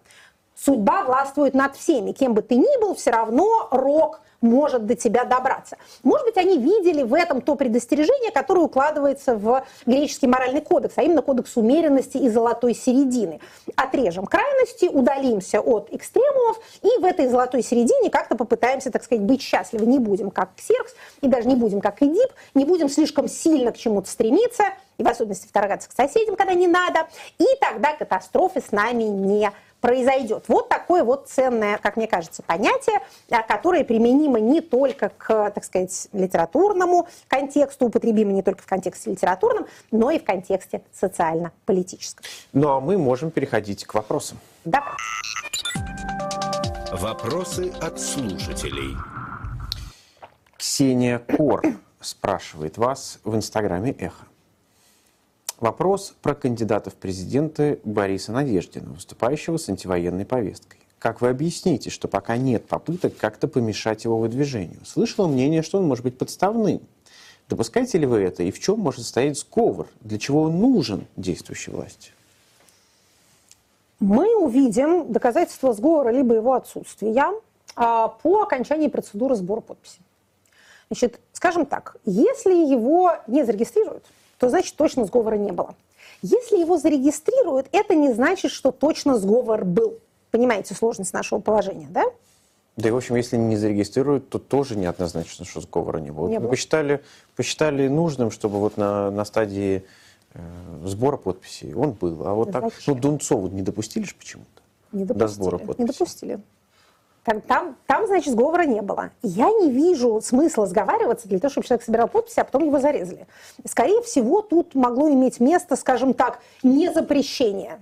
Судьба властвует над всеми. Кем бы ты ни был, все равно рок может до тебя добраться. Может быть, они видели в этом то предостережение, которое укладывается в греческий моральный кодекс, а именно кодекс умеренности и золотой середины. Отрежем крайности, удалимся от экстремумов и в этой золотой середине как-то попытаемся, так сказать, быть счастливы. Не будем как Ксеркс и даже не будем как Эдип, не будем слишком сильно к чему-то стремиться, и в особенности вторгаться к соседям, когда не надо, и тогда катастрофы с нами не произойдет. Вот такое вот ценное, как мне кажется, понятие, а, которое применимо не только к, так сказать, литературному контексту, употребимо не только в контексте литературном, но и в контексте социально-политическом. Ну а мы можем переходить к вопросам. Да. Вопросы от слушателей. Ксения Кор спрашивает вас в Инстаграме «Эхо». Вопрос про кандидата в президенты Бориса Надеждина, выступающего с антивоенной повесткой. Как вы объясните, что пока нет попыток как-то помешать его выдвижению? Слышала мнение, что он может быть подставным. Допускаете ли вы это и в чем может состоять сговор? Для чего он нужен действующей власти? Мы увидим доказательства сговора либо его отсутствия а, по окончании процедуры сбора подписей. Значит, скажем так, если его не зарегистрируют, то значит точно сговора не было. Если его зарегистрируют, это не значит, что точно сговор был. Понимаете сложность нашего положения, да? Да и, в общем, если не зарегистрируют, то тоже неоднозначно, что сговора не было. Не было. Посчитали, посчитали нужным, чтобы вот на, на стадии э, сбора подписей он был. А вот Зачем? так, ну, Дунцову не допустили же почему-то? Не допустили. До сбора подписей. Не допустили. Там, там, значит, сговора не было. Я не вижу смысла сговариваться для того, чтобы человек собирал подписи, а потом его зарезали. Скорее всего, тут могло иметь место, скажем так, не запрещение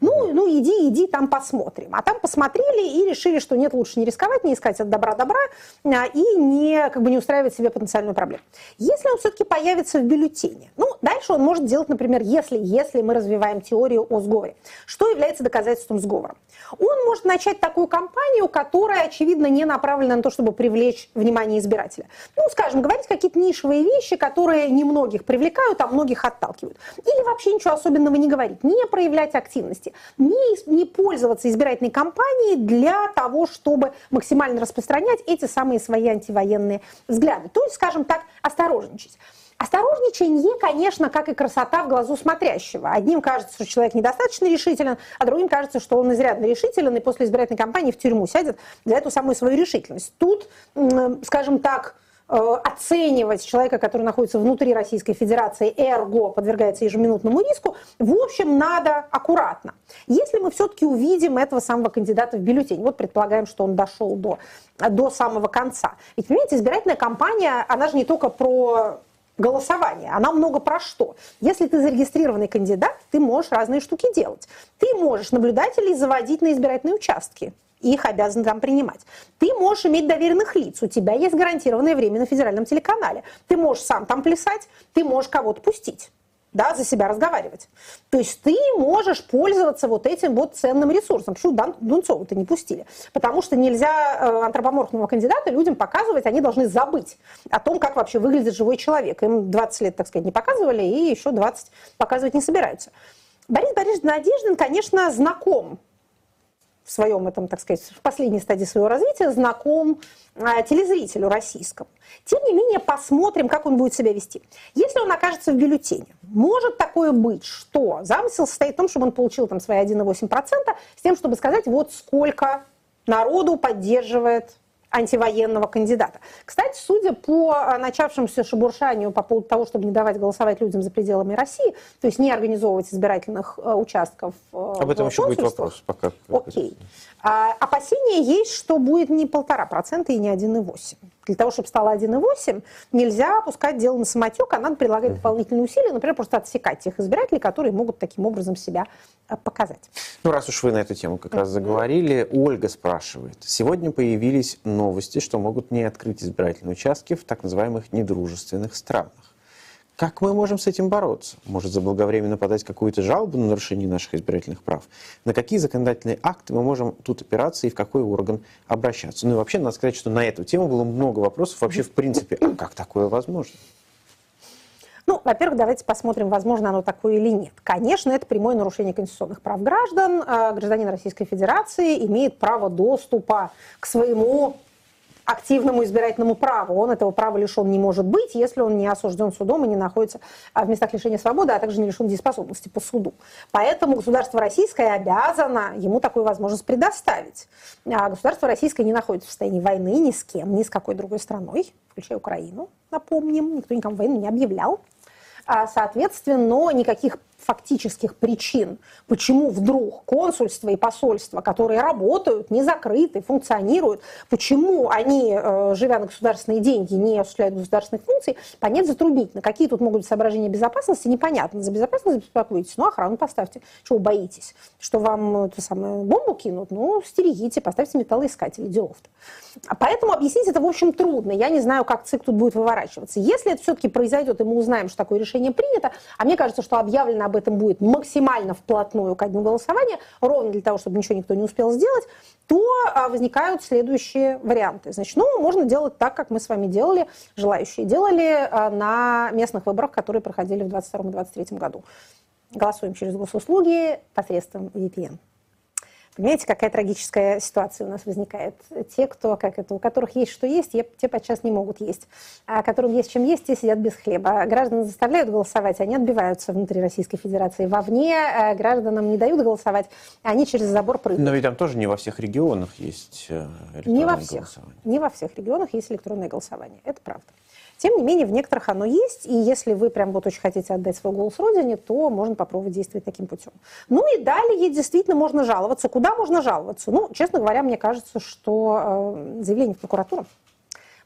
ну, ну иди, иди, там посмотрим. А там посмотрели и решили, что нет, лучше не рисковать, не искать от добра добра а, и не, как бы, не устраивать себе потенциальную проблему. Если он все-таки появится в бюллетене, ну, дальше он может делать, например, если, если мы развиваем теорию о сговоре. Что является доказательством сговора? Он может начать такую кампанию, которая, очевидно, не направлена на то, чтобы привлечь внимание избирателя. Ну, скажем, говорить какие-то нишевые вещи, которые немногих привлекают, а многих отталкивают. Или вообще ничего особенного не говорить, не проявлять активности власти, не, не пользоваться избирательной кампанией для того, чтобы максимально распространять эти самые свои антивоенные взгляды. То есть, скажем так, осторожничать. Осторожничание, конечно, как и красота в глазу смотрящего. Одним кажется, что человек недостаточно решителен, а другим кажется, что он изрядно решителен и после избирательной кампании в тюрьму сядет за эту самую свою решительность. Тут, скажем так, оценивать человека, который находится внутри Российской Федерации, эрго подвергается ежеминутному риску, в общем, надо аккуратно. Если мы все-таки увидим этого самого кандидата в бюллетень, вот предполагаем, что он дошел до, до самого конца. Ведь, понимаете, избирательная кампания, она же не только про голосование, она много про что. Если ты зарегистрированный кандидат, ты можешь разные штуки делать. Ты можешь наблюдателей заводить на избирательные участки. Их обязаны там принимать. Ты можешь иметь доверенных лиц. У тебя есть гарантированное время на федеральном телеканале. Ты можешь сам там плясать, ты можешь кого-то пустить да, за себя разговаривать. То есть ты можешь пользоваться вот этим вот ценным ресурсом. Почему Дунцову-то не пустили? Потому что нельзя э, антропоморфного кандидата людям показывать, они должны забыть о том, как вообще выглядит живой человек. Им 20 лет, так сказать, не показывали, и еще 20 показывать не собираются. Борис Борисович Надеждин, конечно, знаком в своем этом, так сказать, в последней стадии своего развития знаком а, телезрителю российскому. Тем не менее, посмотрим, как он будет себя вести. Если он окажется в бюллетене, может такое быть, что замысел состоит в том, чтобы он получил там свои 1,8% с тем, чтобы сказать, вот сколько народу поддерживает антивоенного кандидата. Кстати, судя по а, начавшемуся шебуршанию по поводу того, чтобы не давать голосовать людям за пределами России, то есть не организовывать избирательных э, участков э, Об этом еще будет вопрос пока. Окей. А, опасения есть, что будет не полтора процента и не 1,8. Для того, чтобы стало 1,8, нельзя опускать дело на самотек, а надо прилагать дополнительные усилия, например, просто отсекать тех избирателей, которые могут таким образом себя э, показать. Ну, раз уж вы на эту тему как раз заговорили, Ольга спрашивает. Сегодня появились новости, что могут не открыть избирательные участки в так называемых недружественных странах. Как мы можем с этим бороться? Может, заблаговременно подать какую-то жалобу на нарушение наших избирательных прав? На какие законодательные акты мы можем тут опираться и в какой орган обращаться? Ну и вообще, надо сказать, что на эту тему было много вопросов. Вообще, в принципе, а как такое возможно? Ну, во-первых, давайте посмотрим, возможно оно такое или нет. Конечно, это прямое нарушение конституционных прав граждан. А, гражданин Российской Федерации имеет право доступа к своему активному избирательному праву. Он этого права лишен не может быть, если он не осужден судом и не находится в местах лишения свободы, а также не лишен дееспособности по суду. Поэтому государство российское обязано ему такую возможность предоставить. А государство российское не находится в состоянии войны ни с кем, ни с какой другой страной, включая Украину, напомним. Никто никому войну не объявлял. А, соответственно, никаких фактических причин, почему вдруг консульства и посольства, которые работают, не закрыты, функционируют, почему они, э, живя на государственные деньги, не осуществляют государственных функций, понять затруднительно. Какие тут могут быть соображения безопасности, непонятно. За безопасность беспокоитесь, ну, охрану поставьте. Чего боитесь? Что вам это самое, бомбу кинут? Ну, стерегите, поставьте металлоискатель, делов-то. А поэтому объяснить это, в общем, трудно. Я не знаю, как ЦИК тут будет выворачиваться. Если это все-таки произойдет, и мы узнаем, что такое решение принято, а мне кажется, что объявлено об этом будет максимально вплотную ко дню голосования, ровно для того, чтобы ничего никто не успел сделать, то а, возникают следующие варианты. Значит, ну, можно делать так, как мы с вами делали, желающие делали а, на местных выборах, которые проходили в 2022-2023 году. Голосуем через госуслуги посредством VPN. Понимаете, какая трагическая ситуация у нас возникает. Те, кто, как это, у которых есть что есть, те подчас не могут есть. А которым есть чем есть, те сидят без хлеба. Граждан заставляют голосовать, они отбиваются внутри Российской Федерации. Вовне э, гражданам не дают голосовать, они через забор прыгают. Но ведь там тоже не во всех регионах есть электронное не во всех, голосование. Не во всех регионах есть электронное голосование. Это правда. Тем не менее, в некоторых оно есть, и если вы прям вот очень хотите отдать свой голос родине, то можно попробовать действовать таким путем. Ну и далее действительно можно жаловаться. Куда можно жаловаться? Ну, честно говоря, мне кажется, что э, заявление в прокуратуру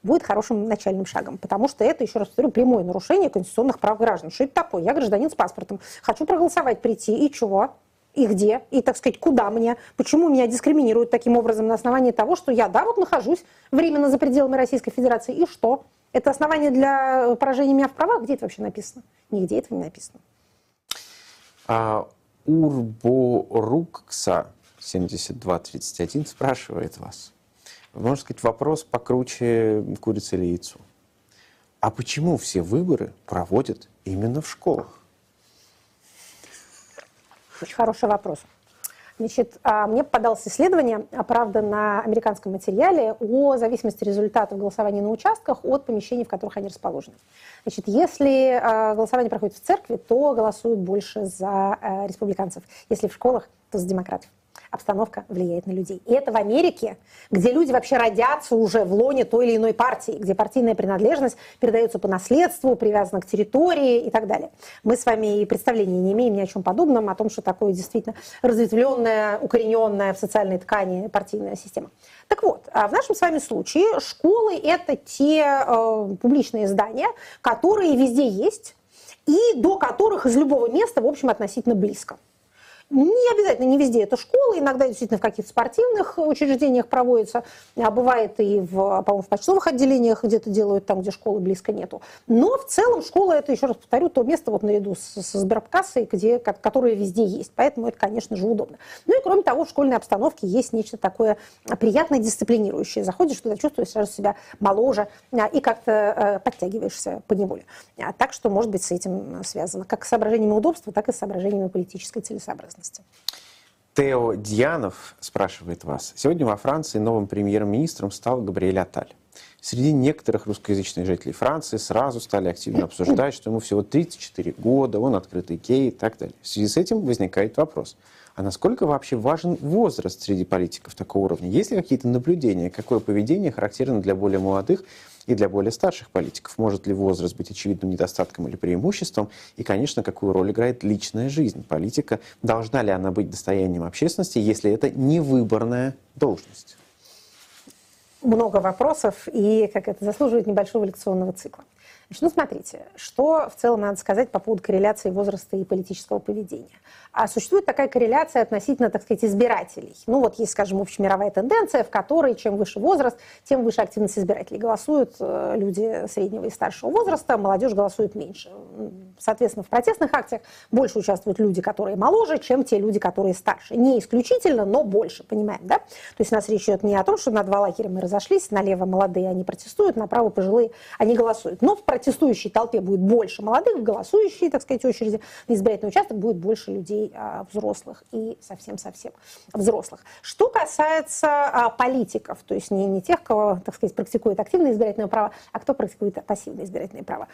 будет хорошим начальным шагом, потому что это, еще раз повторю, прямое нарушение конституционных прав граждан. Что это такое? Я гражданин с паспортом, хочу проголосовать, прийти, и чего? и где, и, так сказать, куда мне, почему меня дискриминируют таким образом на основании того, что я, да, вот нахожусь временно за пределами Российской Федерации, и что? Это основание для поражения меня в правах? Где это вообще написано? Нигде этого не написано. А, Урборукса 7231 спрашивает вас. Можно сказать, вопрос покруче курицы или яйцу. А почему все выборы проводят именно в школах? Очень хороший вопрос. Значит, а, мне попадалось исследование, правда, на американском материале о зависимости результатов голосования на участках от помещений, в которых они расположены. Значит, если а, голосование проходит в церкви, то голосуют больше за республиканцев. Если в школах, то за демократов обстановка влияет на людей. И это в Америке, где люди вообще родятся уже в лоне той или иной партии, где партийная принадлежность передается по наследству, привязана к территории и так далее. Мы с вами и представления не имеем ни о чем подобном, о том, что такое действительно разветвленная, укорененная в социальной ткани партийная система. Так вот, а в нашем с вами случае школы – это те э, публичные здания, которые везде есть, и до которых из любого места, в общем, относительно близко. Не обязательно, не везде это школы, иногда действительно в каких-то спортивных учреждениях проводится, а бывает и, в, по-моему, в почтовых отделениях где-то делают там, где школы близко нету. Но в целом школа это, еще раз повторю, то место вот наряду с, с сберкассой, где, которое везде есть. Поэтому это, конечно же, удобно. Ну и кроме того, в школьной обстановке есть нечто такое приятное, дисциплинирующее. Заходишь туда, чувствуешь сразу себя моложе а, и как-то э, подтягиваешься по неволе. А, так что, может быть, с этим связано как с соображениями удобства, так и с соображениями политической целесообразности безопасности. Тео Дьянов спрашивает вас. Сегодня во Франции новым премьер-министром стал Габриэль Аталь. Среди некоторых русскоязычных жителей Франции сразу стали активно обсуждать, что ему всего 34 года, он открытый гей и так далее. В связи с этим возникает вопрос. А насколько вообще важен возраст среди политиков такого уровня? Есть ли какие-то наблюдения, какое поведение характерно для более молодых и для более старших политиков. Может ли возраст быть очевидным недостатком или преимуществом? И, конечно, какую роль играет личная жизнь политика? Должна ли она быть достоянием общественности, если это не выборная должность? Много вопросов, и как это заслуживает небольшого лекционного цикла. Ну, смотрите, что в целом надо сказать по поводу корреляции возраста и политического поведения. А существует такая корреляция относительно, так сказать, избирателей. Ну, вот есть, скажем, общемировая тенденция, в которой чем выше возраст, тем выше активность избирателей. Голосуют э, люди среднего и старшего возраста, молодежь голосует меньше. Соответственно, в протестных акциях больше участвуют люди, которые моложе, чем те люди, которые старше. Не исключительно, но больше, понимаем, да? То есть у нас речь идет не о том, что на два лагеря мы разошлись, налево молодые они протестуют, направо пожилые они голосуют. Но в протестующей толпе будет больше молодых, в голосующей, так сказать, очереди на избирательный участок будет больше людей а, взрослых и совсем-совсем взрослых. Что касается а, политиков, то есть не, не тех, кого, так сказать, практикует активное избирательное право, а кто практикует пассивное избирательное право.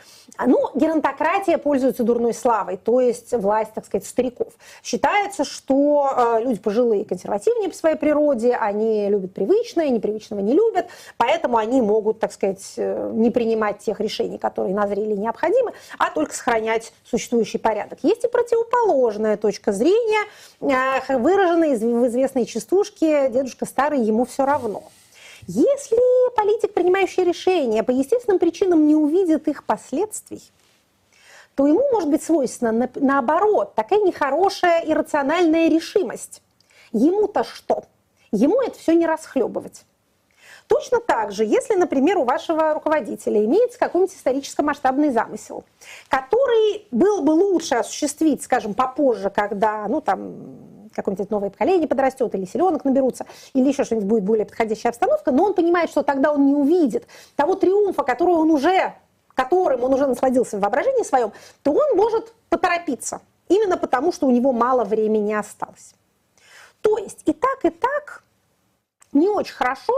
Ну, геронтократия пользуется дурной славой, то есть власть, так сказать, стариков. Считается, что а, люди пожилые консервативнее по своей природе, они любят привычное, непривычного не любят, поэтому они могут, так сказать, э, не принимать тех решений, которые назрели необходимы, а только сохранять существующий порядок. Есть и противоположная точка зрения, э, выраженная в известной частушке «Дедушка старый, ему все равно». Если политик, принимающий решения, по естественным причинам не увидит их последствий, то ему может быть свойственна, наоборот, такая нехорошая иррациональная решимость. Ему-то что? Ему это все не расхлебывать. Точно так же, если, например, у вашего руководителя имеется какой-нибудь историческо-масштабный замысел, который был бы лучше осуществить, скажем, попозже, когда, ну, там, какое-нибудь новое поколение подрастет, или селенок наберутся, или еще что-нибудь будет более подходящая обстановка, но он понимает, что тогда он не увидит того триумфа, который он уже, которым он уже насладился в воображении своем, то он может поторопиться. Именно потому, что у него мало времени осталось. То есть и так, и так не очень хорошо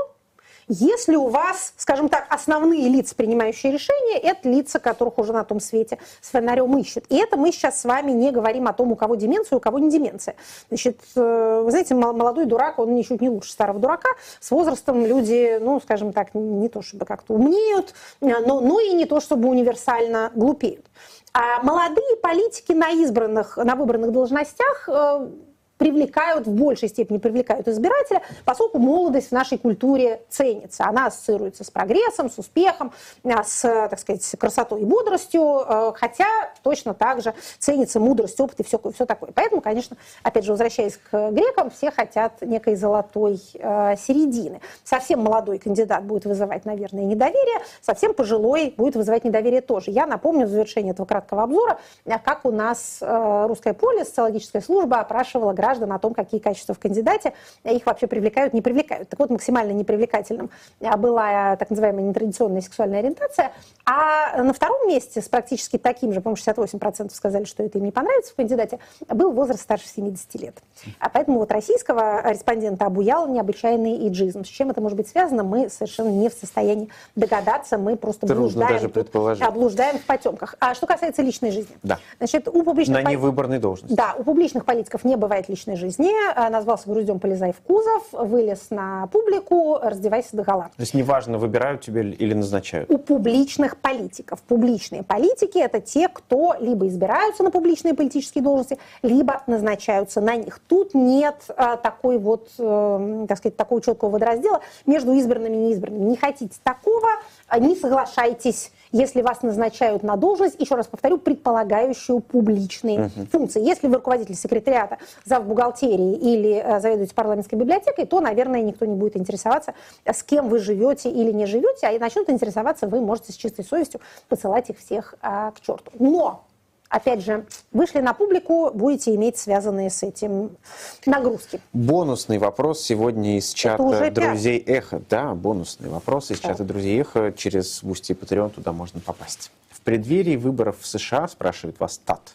если у вас, скажем так, основные лица, принимающие решения, это лица, которых уже на том свете с фонарем ищут. И это мы сейчас с вами не говорим о том, у кого деменция, у кого не деменция. Значит, э, вы знаете, молодой дурак, он ничуть не лучше старого дурака. С возрастом люди, ну, скажем так, не то чтобы как-то умнеют, э, но, но и не то чтобы универсально глупеют. А молодые политики на избранных, на выбранных должностях э, привлекают, в большей степени привлекают избирателя, поскольку молодость в нашей культуре ценится. Она ассоциируется с прогрессом, с успехом, а, с, так сказать, красотой и бодростью, э, хотя точно так же ценится мудрость, опыт и все, все такое. Поэтому, конечно, опять же, возвращаясь к грекам, все хотят некой золотой э, середины. Совсем молодой кандидат будет вызывать, наверное, недоверие, совсем пожилой будет вызывать недоверие тоже. Я напомню в завершении этого краткого обзора, как у нас э, русское поле, социологическая служба опрашивала граждан граждан о том, какие качества в кандидате их вообще привлекают, не привлекают. Так вот, максимально непривлекательным была так называемая нетрадиционная сексуальная ориентация. А на втором месте с практически таким же, по-моему, 68% сказали, что это им не понравится в кандидате, был возраст старше 70 лет. А поэтому вот российского респондента обуял необычайный иджизм. С чем это может быть связано, мы совершенно не в состоянии догадаться. Мы просто Трудно блуждаем, даже предположить. Тут, блуждаем в потемках. А что касается личной жизни. Да. Значит, у публичных На невыборной должности. Да, у публичных политиков не бывает личной жизни. А, Назвался груздем, полезай в кузов, вылез на публику, раздевайся до гола. То есть неважно, выбирают тебя или назначают. У публичных политиков. Публичные политики – это те, кто либо избираются на публичные политические должности, либо назначаются на них. Тут нет а, такой вот, э, так сказать, такого четкого водораздела между избранными и неизбранными. Не хотите такого, не соглашайтесь, если вас назначают на должность, еще раз повторю, предполагающую публичные функции. Если вы руководитель секретариата, зав. бухгалтерии или э, заведуете парламентской библиотекой, то, наверное, никто не будет интересоваться, с кем вы живете или не живете, а начнут интересоваться, вы можете с чистой совестью посылать их всех а, к черту. Но Опять же, вышли на публику, будете иметь связанные с этим нагрузки. Бонусный вопрос сегодня из чата друзей Эхо. Да, бонусный вопрос из Так. чата друзей Эхо. Через Boosty и Patreon туда можно попасть. В преддверии выборов в США, спрашивает вас Тат,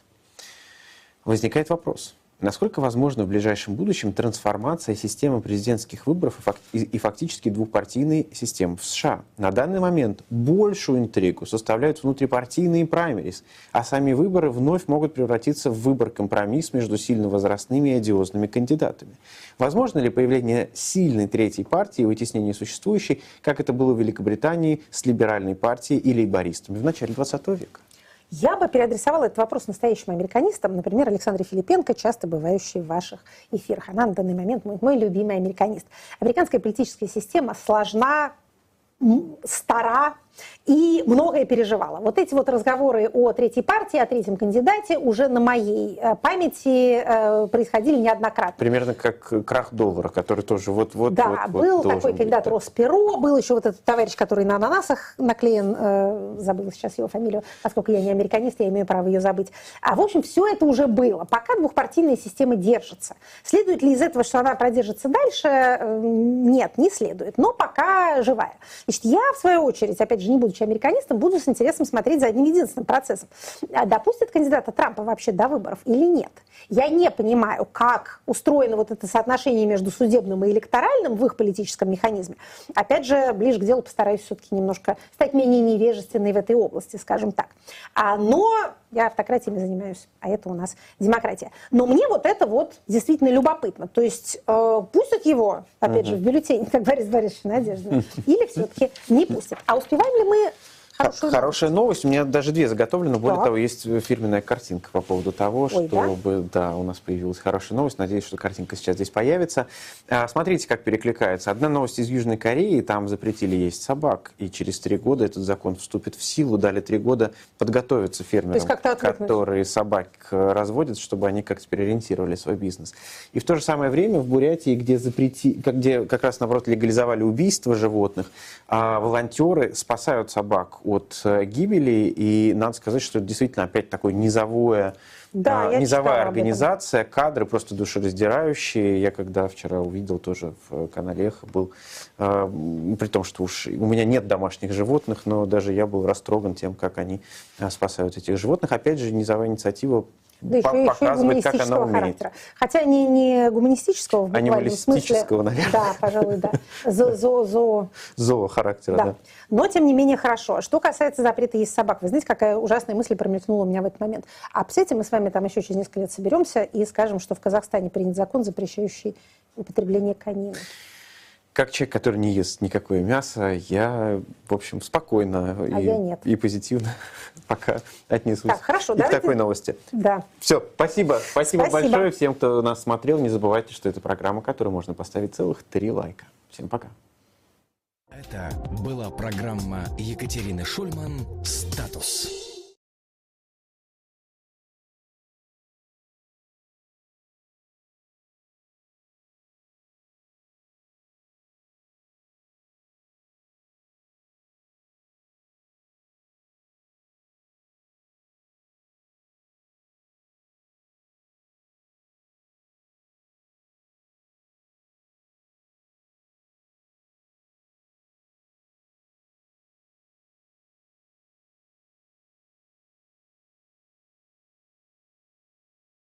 возникает вопрос. Насколько возможно в ближайшем будущем трансформация системы президентских выборов и, фак- и- и фактически двухпартийной системы в США? На данный момент большую интригу составляют внутрипартийные праймериз, а сами выборы вновь могут превратиться в выбор-компромисс между сильно возрастными и одиозными кандидатами. Возможно ли появление сильной третьей партии и вытеснение существующей, как это было в Великобритании с либеральной партией и лейбористами в начале 20 века? Я бы переадресовала этот вопрос настоящим американистам, например, Александре Филипенко, часто бывающей в ваших эфирах. Она на данный момент мой, мой любимый американист. Американская политическая система сложна, стара и многое переживала. Вот эти вот разговоры о третьей партии, о третьем кандидате уже на моей э, памяти э, происходили неоднократно. Примерно как крах доллара, который тоже вот-вот Да, вот, был должен такой быть, кандидат да. Росперо, был еще вот этот товарищ, который на ананасах наклеен, э, забыла сейчас его фамилию, поскольку я не американист, я имею право ее забыть. А в общем, все это уже было. Пока двухпартийная система держится. Следует ли из этого, что она продержится дальше? Нет, не следует. Но пока живая. Значит, я, в свою очередь, опять же, не будучи американистом, буду с интересом смотреть за одним единственным процессом. А Допустят кандидата Трампа вообще до выборов или нет? Я не понимаю, как устроено вот это соотношение между судебным и электоральным в их политическом механизме. Опять же, ближе к делу постараюсь все-таки немножко стать менее невежественной в этой области, скажем так. А, но я автократиями занимаюсь, а это у нас демократия. Но мне вот это вот действительно любопытно. То есть э, пустят его, опять же, в бюллетень, как Борис Борисович Надежда, или все-таки не пустят. А успеваем ли мы хорошую Хорошая новость. У меня даже две заготовлены. Более Так. того, есть фирменная картинка по поводу того, Ой, да? чтобы да? у нас появилась хорошая новость. Надеюсь, что картинка сейчас здесь появится. А, смотрите, как перекликается. Одна новость из Южной Кореи. Там запретили есть собак. И через три года этот закон вступит в силу. Дали три года подготовиться фермерам, которые собак э, разводят, чтобы они как-то переориентировали свой бизнес. И в то же самое время в Бурятии, где, запрети... где как раз, наоборот, легализовали убийство животных, а волонтеры спасают собак от э, гибели. И надо сказать, что это действительно опять такое низовое Да, а, низовая организация, кадры просто душераздирающие. Я когда вчера увидел тоже в канале «Эхо» был, э, м, при том, что уж у меня нет домашних животных, но даже я был растроган тем, как они э, спасают этих животных. Опять же, низовая инициатива Да по- еще, еще и показывает, как она гуманистического умеет. характера. Хотя не, не гуманистического в буквальном Анималистического, смысле. наверное. Да, пожалуй, да. Зо, зо, зо, Зоо характера, да. да. Но, тем не менее, хорошо. Что касается запрета есть собак, вы знаете, какая ужасная мысль промелькнула у меня в этот момент. А представьте, мы с вами там еще через несколько лет соберемся и скажем, что в Казахстане принят закон, запрещающий употребление конины. Как человек, который не ест никакое мясо, я, в общем, спокойно А и, я нет. и позитивно пока отнесусь Так, хорошо, и к давайте- такой новости. Да. Все, спасибо. спасибо. Спасибо. большое всем, кто нас смотрел. Не забывайте, что это программа, которой можно поставить целых три лайка. Всем пока. Это была программа Екатерины Шульман «Статус».